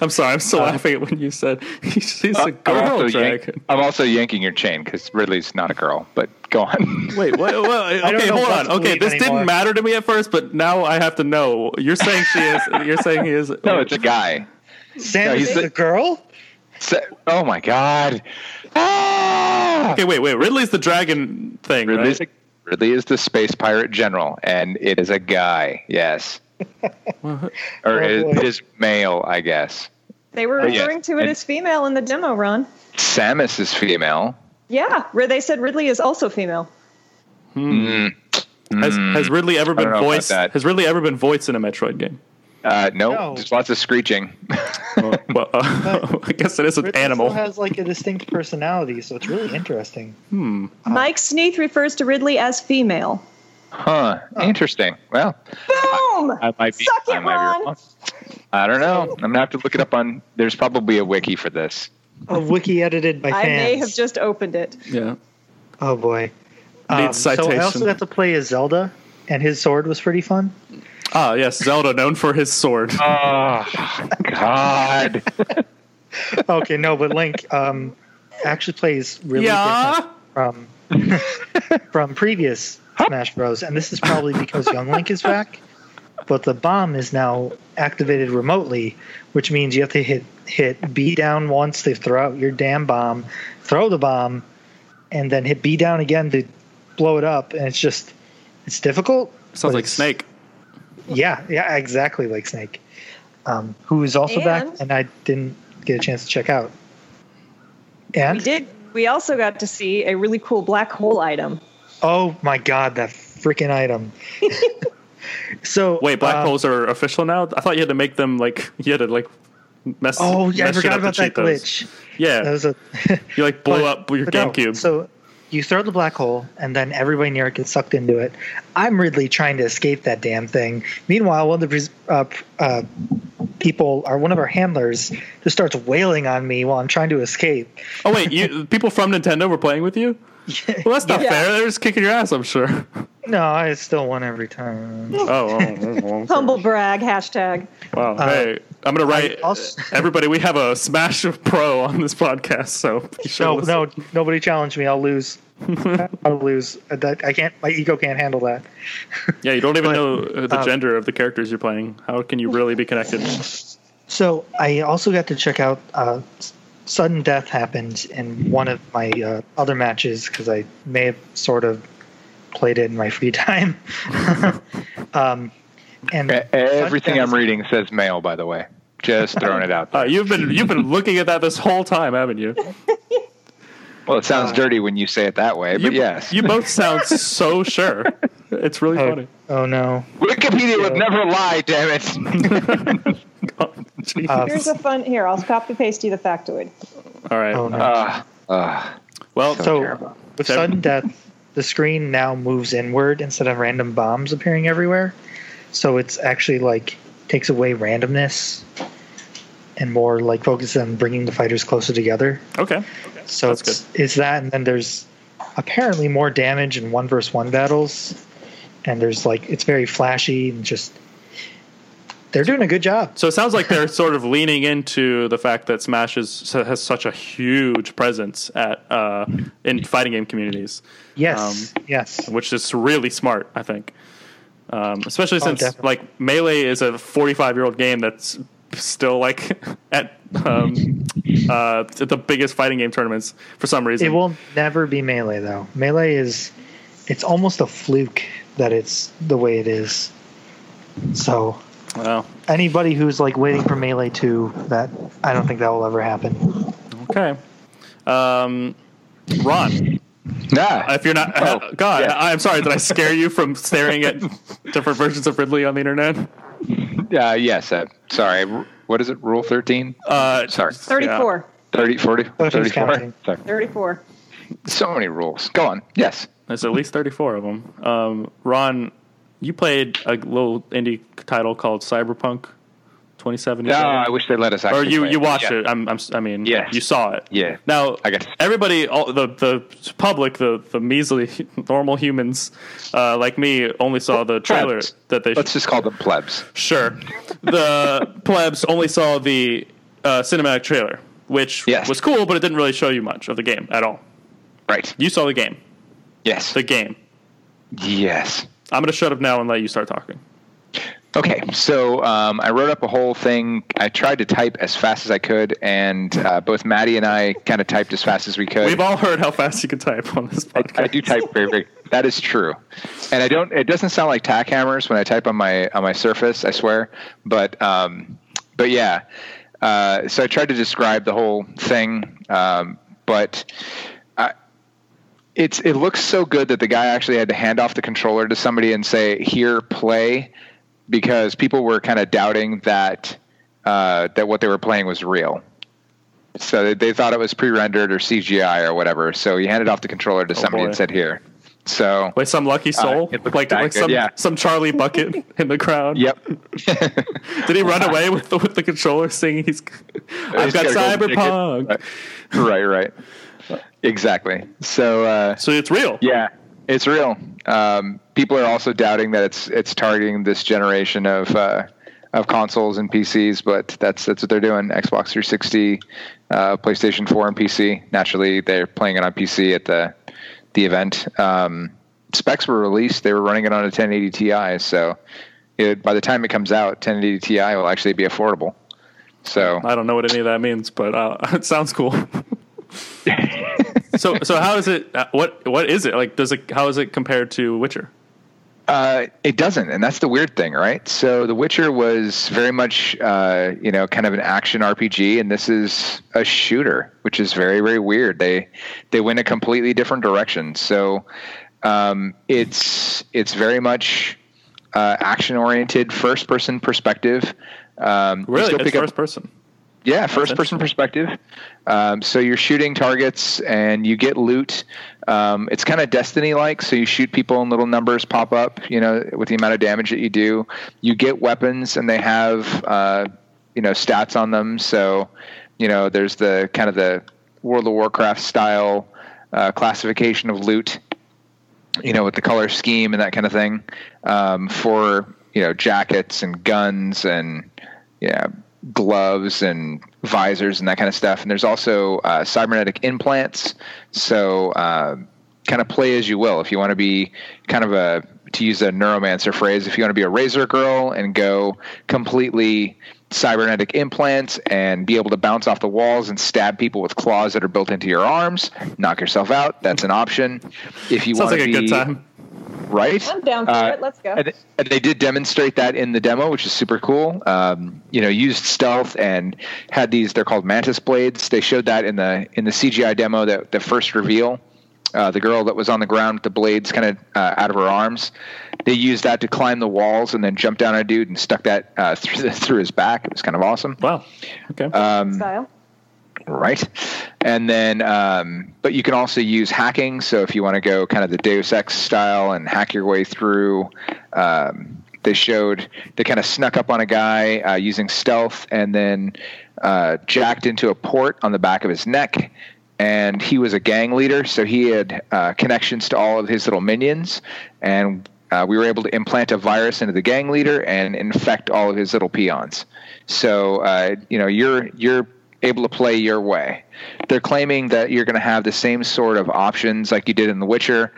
I'm sorry. I'm still Uh, laughing at when you said he's, he's Uh, a I'm, girl also yank- I'm also yanking your chain because Ridley's not a girl. But go on. Wait, what? Well, don't okay, hold on. Okay, this anymore. didn't matter to me at first, but now I have to know. You're saying she is. You're saying he is. no, it's a guy. Sam he's is the- a girl. So, oh my god. Ah! Okay, wait, wait. Ridley's the dragon thing, Ridley's right? a, Ridley is the space pirate general, and it is a guy. Yes, or Oh, it, it is male, I guess. They were yeah. referring to it And- as female in the demo run. Samus is female. Yeah, where they said Ridley is also female. Mm. Has, has Ridley ever been don't know about voiced? Has Ridley ever been voiced in a Metroid game? Uh, no, No. there's lots of screeching. well, uh, I guess it is an Ridley animal. still has like a distinct personality, so it's really interesting. Hmm. Mike Sneath refers to Ridley as female. Huh. Interesting. Well, Boom! I might be. Suck it, I might be Ron. wrong. I don't know. I'm gonna have to look it up on. There's probably a wiki for this. A wiki edited by fans. I may have just opened it. Yeah. Oh boy. Needs so I also got to play as Zelda, and his sword was pretty fun. Ah, yes, Zelda, known for his sword. Oh God. okay, no, but Link um, actually plays really yeah. different from from previous Smash Bros. And this is probably because Young Link is back. But the bomb is now activated remotely, which means you have to hit hit B down once to throw out your damn bomb, throw the bomb, and then hit B down again to blow it up. And it's just it's difficult. Sounds like it's- Snake. Yeah, yeah, exactly like Snake, um, who is also back, And- and I didn't get a chance to check out. And We did. We also got to see a really cool black hole item. oh my god, that freaking item! so Wait, black uh, holes are official now? I thought you had to make them like you had to like mess. Oh yeah, I mess shit forgot about that cheat those. glitch. Yeah, That was a you like blow But- up your but no, GameCube. So you throw the black hole, and then everybody near it gets sucked into it. I'm Ridley trying to escape that damn thing. Meanwhile, one of the uh, uh, people, or one of our handlers, just starts wailing on me while I'm trying to escape. oh wait, you people from Nintendo were playing with you? Well, that's not Yeah. fair. They're just kicking your ass. I'm sure. No, I still won every time. Oh, oh, oh, oh, Humble brag hashtag. Wow. Uh, hey, I'm gonna write. Also- everybody, we have a Smash of Pro on this podcast, so sure No, no, nobody challenge me. I'll lose. I'll lose. I that- I can't. My ego can't handle that. Yeah, you don't even but, know uh, the um, gender of the characters you're playing. How can you really be connected? So I also got to check out. Uh, s- sudden death happened in one of my uh, other matches because I may have sort of played it in my free time. um, and Everything I'm reading says male, by the way. Just throwing it out Uh, you've been you've been looking at that this whole time, haven't you? well, it sounds uh, dirty when you say it that way, but you, yes. you both sound so sure. It's really Oh, funny. oh no! Wikipedia would never lie, damn it. Jeez. Uh, Here's a fun. Here, I'll copy paste you the factoid. All right. Oh no! uh, uh, well, so so with Seven- sudden death, the screen now moves inward instead of random bombs appearing everywhere. So it's actually like takes away randomness and more like focuses on bringing the fighters closer together. okay. So That's it's, it's that, and then there's apparently more damage in one versus one battles, and there's like it's very flashy and just they're doing a good job. So it sounds like they're sort of leaning into the fact that Smash is, has such a huge presence at uh, in fighting game communities, Yes, Um, yes, which is really smart, I think. Um, especially Oh, since definitely. like Melee is a 45 year old game that's still like at um, uh, at the biggest fighting game tournaments for some reason. it will never be melee though. Melee is it's almost a fluke that it's the way it is. So Wow. anybody who's like waiting for melee two, that I don't think that will ever happen. Okay. Um, Ron, Nah. if you're not, Oh, God, yeah. I'm sorry. Did I scare you from staring at different versions of Ridley on the internet? Uh, yes. Uh, sorry. What is it? Rule 13? Uh, Sorry. 34. 30, 40, Oh, 34? 34. So many rules. Go on. Yes. There's at least 34 of them. Um, Ron, you played a little indie title called Cyberpunk 2077. No, I wish they let us Actually or you you watched Yeah. it. I'm, I'm I mean, Yes. you saw it. Yeah. Now, I guess. everybody, all, the the public, the the measly normal humans uh, like me, only saw the trailer Plebs. that they. Let's just call them plebs. Sure. The plebs only saw the uh, cinematic trailer, which Yes. was cool, but it didn't really show you much of the game at all. Right. You saw the game. Yes. The game. Yes. I'm going to shut up now and let you start talking. Okay, so um, I wrote up a whole thing. I tried to type as fast as I could, and uh, both Maddie and I kind of typed as fast as we could. We've all heard how fast you can type on this podcast. I do type very, very. That is true, and I don't. It doesn't sound like tack hammers when I type on my on my Surface. I swear, but um, but yeah. Uh, so I tried to describe the whole thing, um, but I, it's it looks so good that the guy actually had to hand off the controller to somebody and say, "Here, play," because people were kind of doubting that uh, that what they were playing was real. So they, they thought it was pre-rendered or CGI or whatever. So he handed off the controller to somebody boy. and said, "Here." So Like some lucky soul, it looks like like some yeah. some Charlie Bucket in the crowd. yep. Did he run away with the with the controller singing? He's I've He's got got a golden Cyberpunk. ticket. right, right. Exactly. So uh, So it's real. yeah, it's real. Um, people are also doubting that it's it's targeting this generation of uh, of consoles and PCs, but that's that's what they're doing. Xbox 360, uh, PlayStation 4, and PC. Naturally, they're playing it on PC at the the event. Um, specs were released; they were running it on a 1080 Ti. So it, by the time it comes out, 1080 Ti will actually be affordable. So I don't know what any of that means, but uh, it sounds cool. so so how is it? uh, What what is it like? Does it how is it compared to Witcher? Uh, it doesn't, and that's the weird thing, right? So, The Witcher was very much, uh, you know, kind of an action RPG, and this is a shooter, which is very, very weird. They they went a completely different direction. So, um, it's it's very much uh, action oriented, first person perspective. Um, Really, it's pick up- first person. Yeah, first person perspective. Um, so you're shooting targets and you get loot. Um, it's kind of Destiny like. So you shoot people and little numbers pop up, you know, with the amount of damage that you do. You get weapons and they have, uh, you know, stats on them. So, you know, there's the kind of the World of Warcraft style uh, classification of loot, you know, with the color scheme and that kind of thing um, for, you know, jackets and guns and, yeah, gloves and visors and that kind of stuff. And there's also uh, cybernetic implants. So uh, kind of play as you will. If you want to be kind of a, to use a neuromancer phrase, if you want to be a razor girl and go completely cybernetic implants and be able to bounce off the walls and stab people with claws that are built into your arms, knock yourself out. That's an option. If you Sounds want like to a good time. Right? I'm down for Uh, it. Let's go. And and they did demonstrate that in the demo, which is super cool. Um, you know, used stealth and had these. They're called mantis blades. They showed that in the in the CGI demo, that the first reveal. Uh, the girl that was on the ground with the blades kind of uh, out of her arms. They used that to climb the walls and then jump down on a dude and stuck that uh, through the, through his back. It was kind of awesome. Wow. Okay. Um, Style. Right? And then, um, but you can also use hacking. So if you want to go kind of the Deus Ex style and hack your way through, um, they showed they kind of snuck up on a guy uh, using stealth and then uh, jacked into a port on the back of his neck. And he was a gang leader, so he had uh, connections to all of his little minions. And uh, we were able to implant a virus into the gang leader and infect all of his little peons. So uh, you know you're you're able to play your way. They're claiming that you're going to have the same sort of options like you did in The Witcher,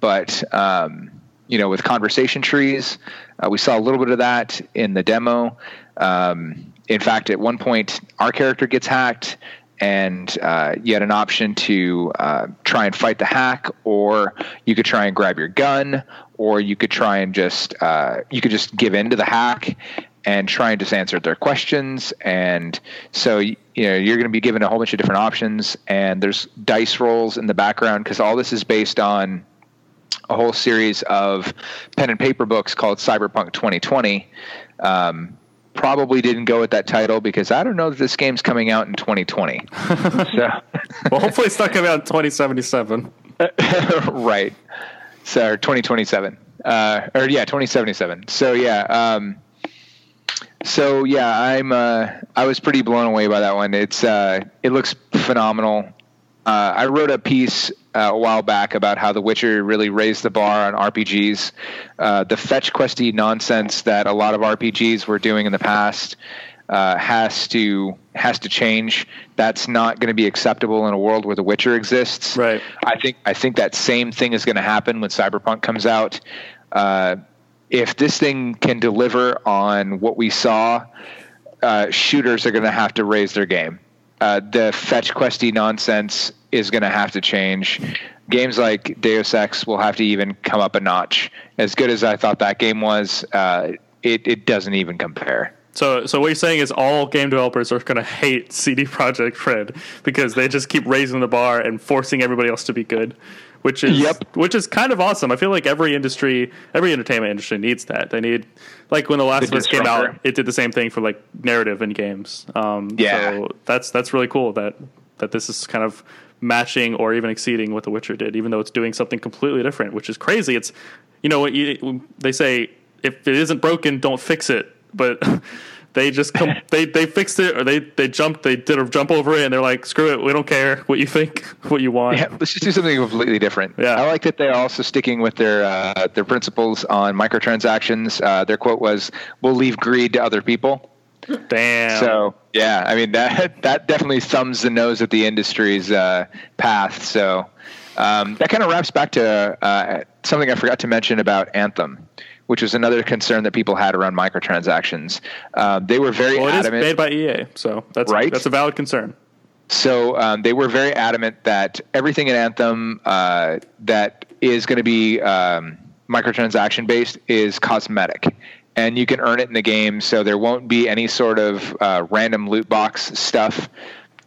but um, you know with conversation trees. Uh, we saw a little bit of that in the demo. Um, in fact, at one point, our character gets hacked, and uh, you had an option to uh, try and fight the hack, or you could try and grab your gun, or you could try and just uh, you could just give in to the hack and try and just answer their questions. And so you know you're going to be given a whole bunch of different options, and there's dice rolls in the background because all this is based on a whole series of pen and paper books called Cyberpunk 2020. Um, probably didn't go with that title because I don't know that this game's coming out in 2020. so, well, hopefully it's not coming out in 2077. right. So, or 2027. Uh, or yeah, 2077. So yeah. Um, so yeah, I'm. Uh, I was pretty blown away by that one. It's. Uh, it looks phenomenal. Uh, I wrote a piece uh, a while back about how The Witcher really raised the bar on RPGs. Uh, the fetch questy nonsense that a lot of RPGs were doing in the past uh, has to has to change. That's not going to be acceptable in a world where The Witcher exists. Right. I think I think that same thing is going to happen when Cyberpunk comes out. If this thing can deliver on what we saw, uh, shooters are going to have to raise their game. Uh, the fetch questy nonsense is going to have to change. Games like Deus Ex will have to even come up a notch. As good as I thought that game was, uh, it it doesn't even compare. So, so what you're saying is all game developers are going to hate CD Projekt Red because they just keep raising the bar and forcing everybody else to be good, which is Yep. which is kind of awesome. I feel like every industry, every entertainment industry needs that. They need like when The Last They of Us came out, it did the same thing for like narrative in games. Um, Yeah. so that's that's really cool that that this is kind of matching or even exceeding what The Witcher did, even though it's doing something completely different, which is crazy. It's you know what you, they say if it isn't broken, don't fix it, but. They just come. they they fixed it, or they they jumped. They did a jump over it, and they're like, "Screw it, we don't care what you think, what you want." Yeah, let's just do something completely different. Yeah. I like that they're also sticking with their uh, their principles on microtransactions. Uh, their quote was, "We'll leave greed to other people." Damn. So yeah, I mean that that definitely thumbs the nose at the industry's uh, path. So um, that kind of wraps back to uh, something I forgot to mention about Anthem, which was another concern that people had around microtransactions. Uh, they were very well, it is adamant. made by EA, so that's Right? That's a valid concern. So um, they were very adamant that everything in Anthem uh, that is going to be um, microtransaction based is cosmetic. And you can earn it in the game, so there won't be any sort of uh, random loot box stuff.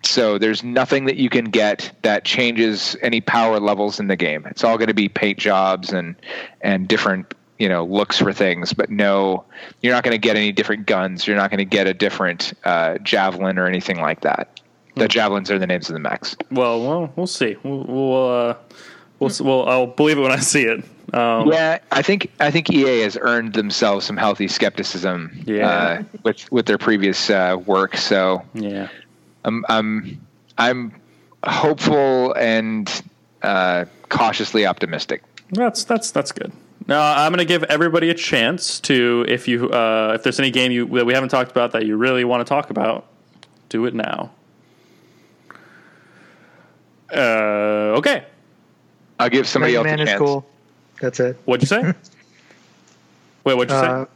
So there's nothing that you can get that changes any power levels in the game. It's all going to be paint jobs and and different you know looks for things, but no, you're not going to get any different guns. You're not going to get a different uh, javelin or anything like that. The javelins are the names of the mechs. Well, well, we'll see. We'll, we'll, uh, we'll, well, I'll believe it when I see it. Um, Yeah, I think I think EA has earned themselves some healthy skepticism Yeah. uh, with with their previous uh, work. So yeah. I'm I'm I'm hopeful and uh, cautiously optimistic. That's that's that's good. Now I'm going to give everybody a chance to if you uh, if there's any game you that we haven't talked about that you really want to talk about, do it now. Uh, okay. I'll give somebody Mega else Man a is chance. cool. That's it. What'd you say? Wait, what'd you Uh, say?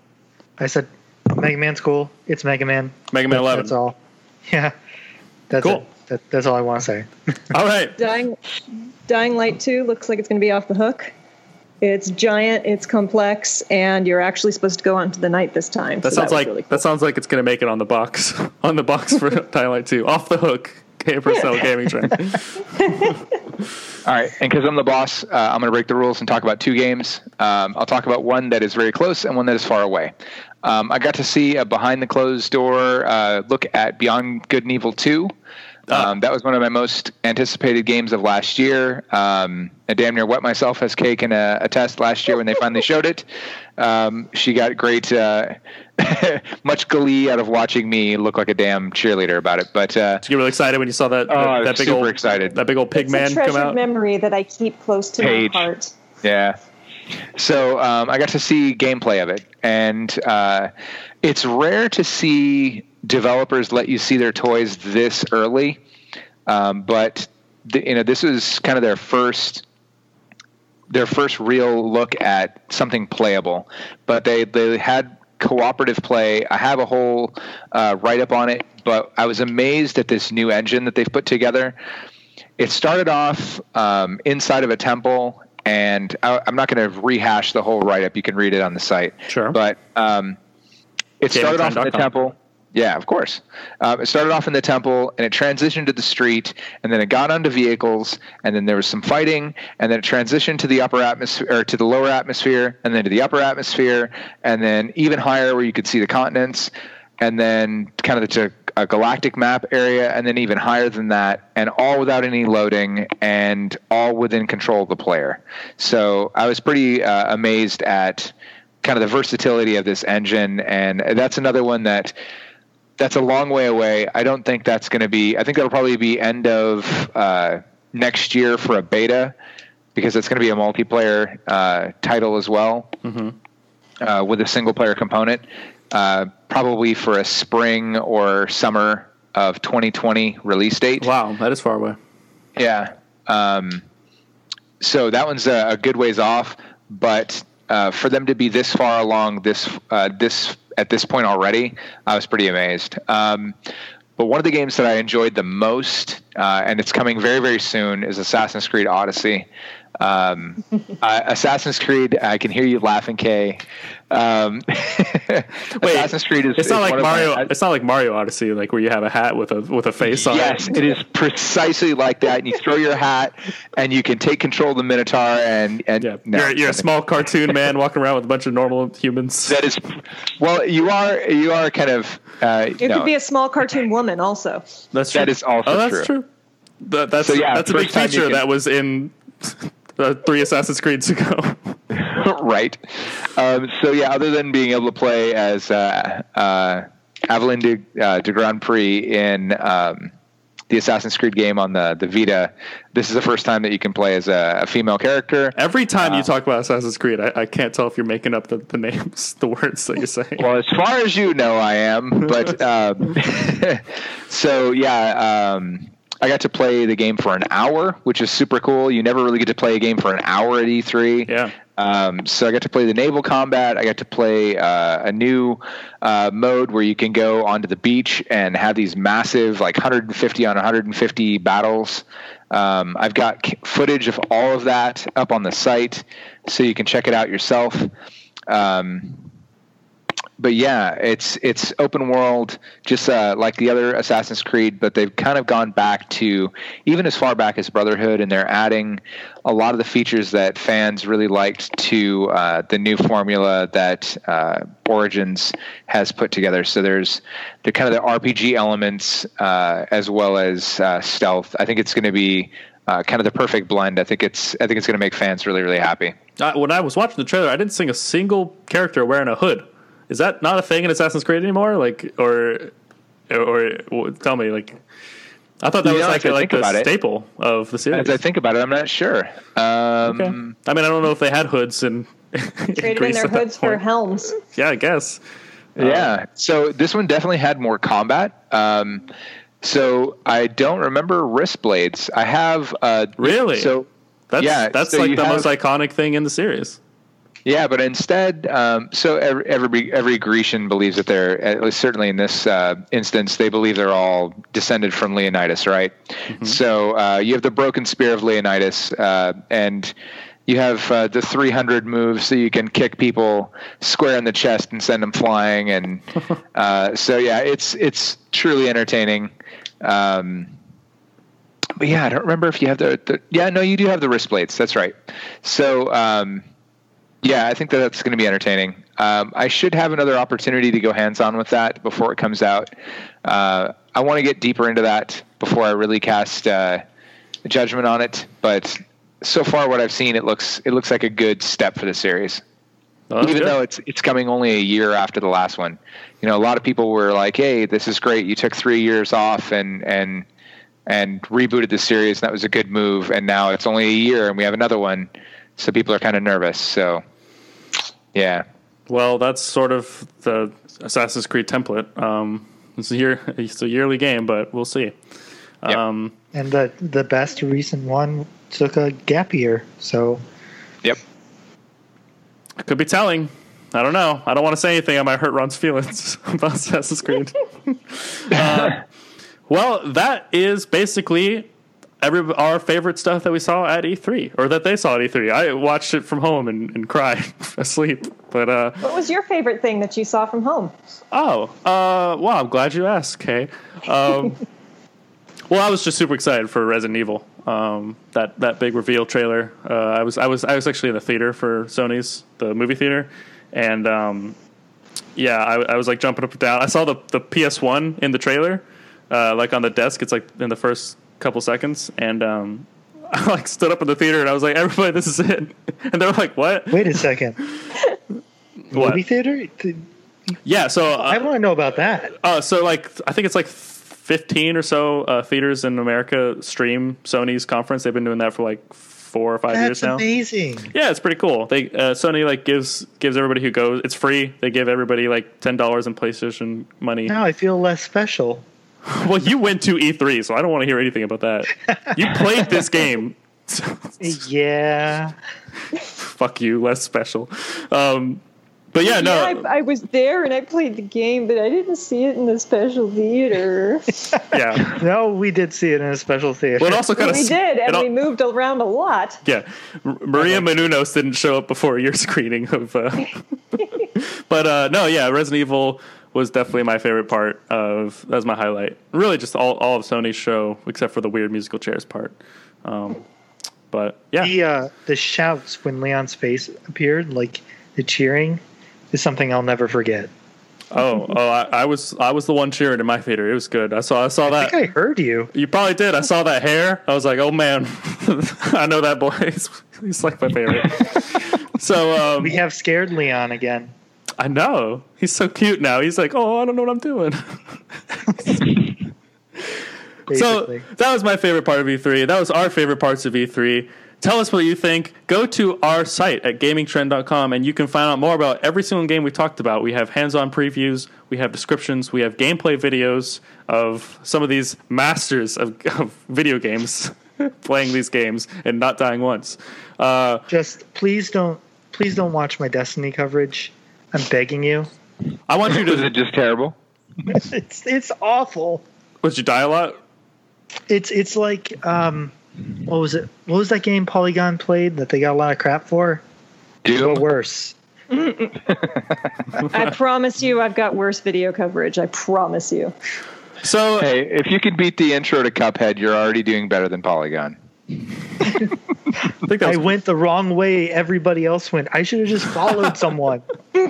I said Mega Man's cool. It's Mega Man. Mega Man That- 11. That's all. Yeah. That's Cool. it. That, that's all I want to say. All right. Dying, Dying Light 2 looks like it's going to be off the hook. It's giant, it's complex, and you're actually supposed to go on to the night this time. That so sounds was like really cool. that sounds like it's going to make it on the box on the box for Twilight 2. Off the hook. Purcell Gaming Trend. All right, and because I'm the boss, uh, I'm going to break the rules and talk about two games. Um, I'll talk about one that is very close and one that is far away. Um, I got to see a behind the closed door uh, look at Beyond Good and Evil 2. Um, that was one of my most anticipated games of last year. Um, I damn near wet myself as cake in a, a test last year when they finally showed it. Um, she got great, uh, much glee out of watching me look like a damn cheerleader about it. But uh, Did you get really excited when you saw that, I that, that big super old excited. that big old pig it's man a come treasured out? memory that I keep close to Paige. my heart. Yeah. So um, I got to see gameplay of it, and uh, it's rare to see developers let you see their toys this early. Um, but the, you know, this was kind of their first their first real look at something playable. But they they had cooperative play. I have a whole uh, write up on it, but I was amazed at this new engine that they've put together. It started off um, inside of a temple, and I, I'm not going to rehash the whole write up. You can read it on the site. Sure. But um, it started off in the temple. Yeah, of course. Um, it started off in the temple, and it transitioned to the street, and then it got onto vehicles, and then there was some fighting, and then it transitioned to the upper atmosphere, or to the lower atmosphere, and then to the upper atmosphere, and then even higher where you could see the continents, and then kind of to a galactic map area, and then even higher than that, and all without any loading, and all within control of the player. So I was pretty uh, amazed at kind of the versatility of this engine, and that's another one that that's a long way away. I don't think that's going to be. I think that'll probably be end of uh, next year for a beta because it's going to be a multiplayer uh, title as well uh, with a single player component. Uh, probably for a spring or summer of 2020 release date. Wow, that is far away. Yeah. Um, so that one's a, a good ways off, but uh, for them to be this far along this uh, this at this point already, I was pretty amazed. Um, but one of the games that I enjoyed the most, uh, and it's coming very very soon, is Assassin's Creed Odyssey. Um, uh, Assassin's Creed, I can hear you laughing, Kay. Um, Assassin's Creed is It's not is like one of my- Mario. it's not like Mario Odyssey, like where you have a hat with a with a face on Yes, it. it is precisely like that. And you throw your hat, and you can take control of the Minotaur. And and Yeah, no, you're, you're a small cartoon man walking around with a bunch of normal humans. That is, well, you are you are kind of. Uh, You no, could be a small cartoon woman also. That's true. that is also oh, that's true. true. That, that's So, yeah, that's a big first time you feature can- that was in uh, three Assassin's Creeds ago. right. Um, so yeah, other than being able to play as uh, uh, Aveline de, uh, de Grandpré in um, the Assassin's Creed game on the the Vita, this is the first time that you can play as a, a female character. Every time Uh, you talk about Assassin's Creed, I, I can't tell if you're making up the, the names, the words that you're saying. Well, as far as you know, I am. But um, so yeah, um, I got to play the game for an hour, which is super cool. You never really get to play a game for an hour at E3. Yeah. Um, so I got to play the naval combat. I got to play uh, a new uh, mode where you can go onto the beach and have these massive, like 150 on 150 battles. Um, I've got footage of all of that up on the site, so you can check it out yourself. Um, but yeah, it's it's open world, just uh, like the other Assassin's Creed, but they've kind of gone back to even as far back as Brotherhood, and they're adding a lot of the features that fans really liked to uh, the new formula that uh, Origins has put together. So there's the kind of the RPG elements uh, as well as uh, stealth. I think it's going to be uh, kind of the perfect blend. I think it's I think it's going to make fans really really happy. Uh, when I was watching the trailer, I didn't see a single character wearing a hood. Is that not a thing in Assassin's Creed anymore? Like, or, or, or tell me, like, I thought that You was know, like as like think the about it- staple of the series. As I think about it, I'm not sure. Um, okay. I mean, I don't know if they had hoods and Traded in their hoods for helms. Yeah, I guess. Yeah. So this one definitely had more combat. Um, so I don't remember wrist blades. I have. Uh, Really? So That's Yeah, that's so like you the most iconic thing in the series. Yeah, but instead, um, so every, every every Grecian believes that they're at least certainly in this uh, instance they believe they're all descended from Leonidas, right? So uh, you have the broken spear of Leonidas, uh, and you have uh, the 300 moves, so you can kick people square in the chest and send them flying, and uh, so yeah, it's it's truly entertaining. Um, but yeah, I don't remember if you have the, the yeah, no, you do have the wrist blades. That's right. So um, yeah, I think that that's going to be entertaining. Um, I should have another opportunity to go hands on with that before it comes out. Uh, I want to get deeper into that before I really cast uh, judgment on it. But so far, what I've seen, it looks it looks like a good step for the series Oh, even good. though it's it's coming only a year after the last one. You know, a lot of people were like, "Hey, this is great. You took three years off and and and rebooted the series. And that was a good move. And now it's only a year, and we have another one, so people are kind of nervous. So, yeah, Well, that's sort of the Assassin's Creed template. Um, it's a year, it's a yearly game, but we'll see. Yep. Um, And the the best recent one took a gap year. So yep. could be telling. I don't know. I don't want to say anything. I might hurt Ron's feelings about Assassin's Creed. Uh, well, that is basically every our favorite stuff that we saw at E3, or that they saw at E3. I watched it from home and, and cried asleep. But uh, What was your favorite thing that you saw from home? Oh, uh, well, I'm glad you asked, Kay. Um, well, I was just super excited for Resident Evil. Um, that that big reveal trailer. Uh, I was I was I was actually in the theater for Sony's the movie theater, and um, yeah, I, I was like jumping up and down. I saw the the PS1 in the trailer, uh, like on the desk. It's like in the first couple seconds, and um, I like stood up in the theater and I was like, "Everybody, this is it!" And they were like, "What? wait a second, What? movie theater? Yeah." So uh, I want to know about that. Uh, so like I think it's like 15 or so uh, theaters in America stream Sony's conference. They've been doing that for like four or five years now. amazing. Yeah, it's pretty cool. They uh, Sony like gives gives everybody who goes. It's free. They give everybody like ten dollars in PlayStation money. Now I feel less special. Well, you went to E3, so I don't want to hear anything about that. You played this game. Yeah. Fuck you, less special. Um, but yeah, no. Yeah, I, I was there and I played the game, but I didn't see it in the special theater. yeah. No, we did see it in a special theater. Well, it also kind of we did, and we moved around a lot. Yeah, M- Maria Menounos didn't show up before your screening of. Uh, but uh, no, yeah, Resident Evil was definitely my favorite part of. That was my highlight. Really, just all all of Sony's show except for the weird musical chairs part. Um, but yeah, the uh, the shouts when Leon's face appeared, like the cheering, is something I'll never forget. Oh, oh, I, I was I was the one cheering in my theater. It was good. I saw I saw I that. think I heard you. You probably did. I saw that hair. I was like, oh man, I know that boy. He's, he's like my favorite. so um, We have scared Leon again. I know he's so cute now. He's like, oh, I don't know what I'm doing. So that was my favorite part of E3. That was our favorite parts of E3. Tell us what you think. Go to our site at gamingtrend.com and you can find out more about every single game we talked about. We have hands on previews, we have descriptions, we have gameplay videos of some of these masters of, of video games playing these games and not dying once. Uh, just please don't please don't watch my Destiny coverage. I'm begging you. I want you Was to. it just terrible? It's it's awful. Would you die a lot? It's it's like um, what was it? What was that game Polygon played that they got a lot of crap for? Doom? But worse. I promise you, I've got worse video coverage. I promise you. So Hey, if you can beat the intro to Cuphead, you're already doing better than Polygon. I think that I went the wrong way. Everybody else went. I should have just followed someone.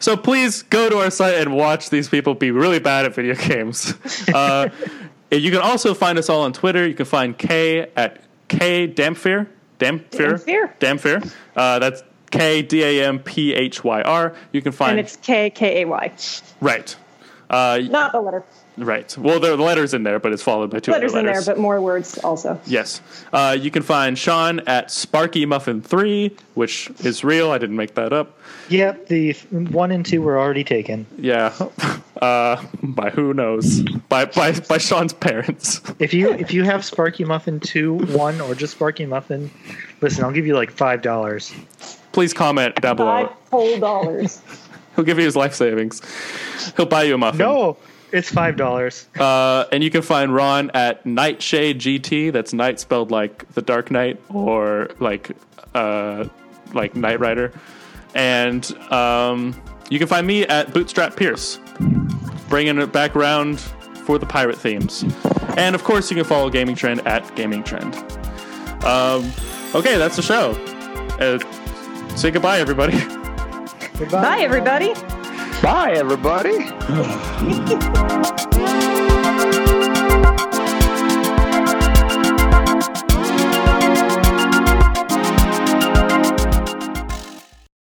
So please go to our site and watch these people be really bad at video games. Uh, you can also find us all on Twitter. You can find Kay at Kay Damphyr. Damphyr. Damphyr. Damphyr. Uh, that's K D A M P H Y R. You can find. And find it's K K A Y, right. Uh, not the letter. Right. Well, there are letters in there, but it's followed by two Letters other in there, but more words also. Yes. Uh, you can find Sean at Sparky Muffin Three, which is real. I didn't make that up. yep, the one and two were already taken. Yeah. Uh, by who knows? By by by Sean's parents. If you if you have Sparky Muffin two one or just Sparky Muffin, listen, I'll give you like five dollars. Please comment down below. Five whole dollars. He'll give you his life savings. He'll buy you a muffin. No, it's five dollars. Uh, and you can find Ron at Nightshade GT. That's night spelled like the Dark Knight or like uh, like Knight Rider. And um, you can find me at Bootstrap Pierce, bringing it back around for the pirate themes. And of course, you can follow Gaming Trend at Gaming Trend. Um, okay, that's the show. Uh, say goodbye, everybody. Bye, everybody. Bye, everybody.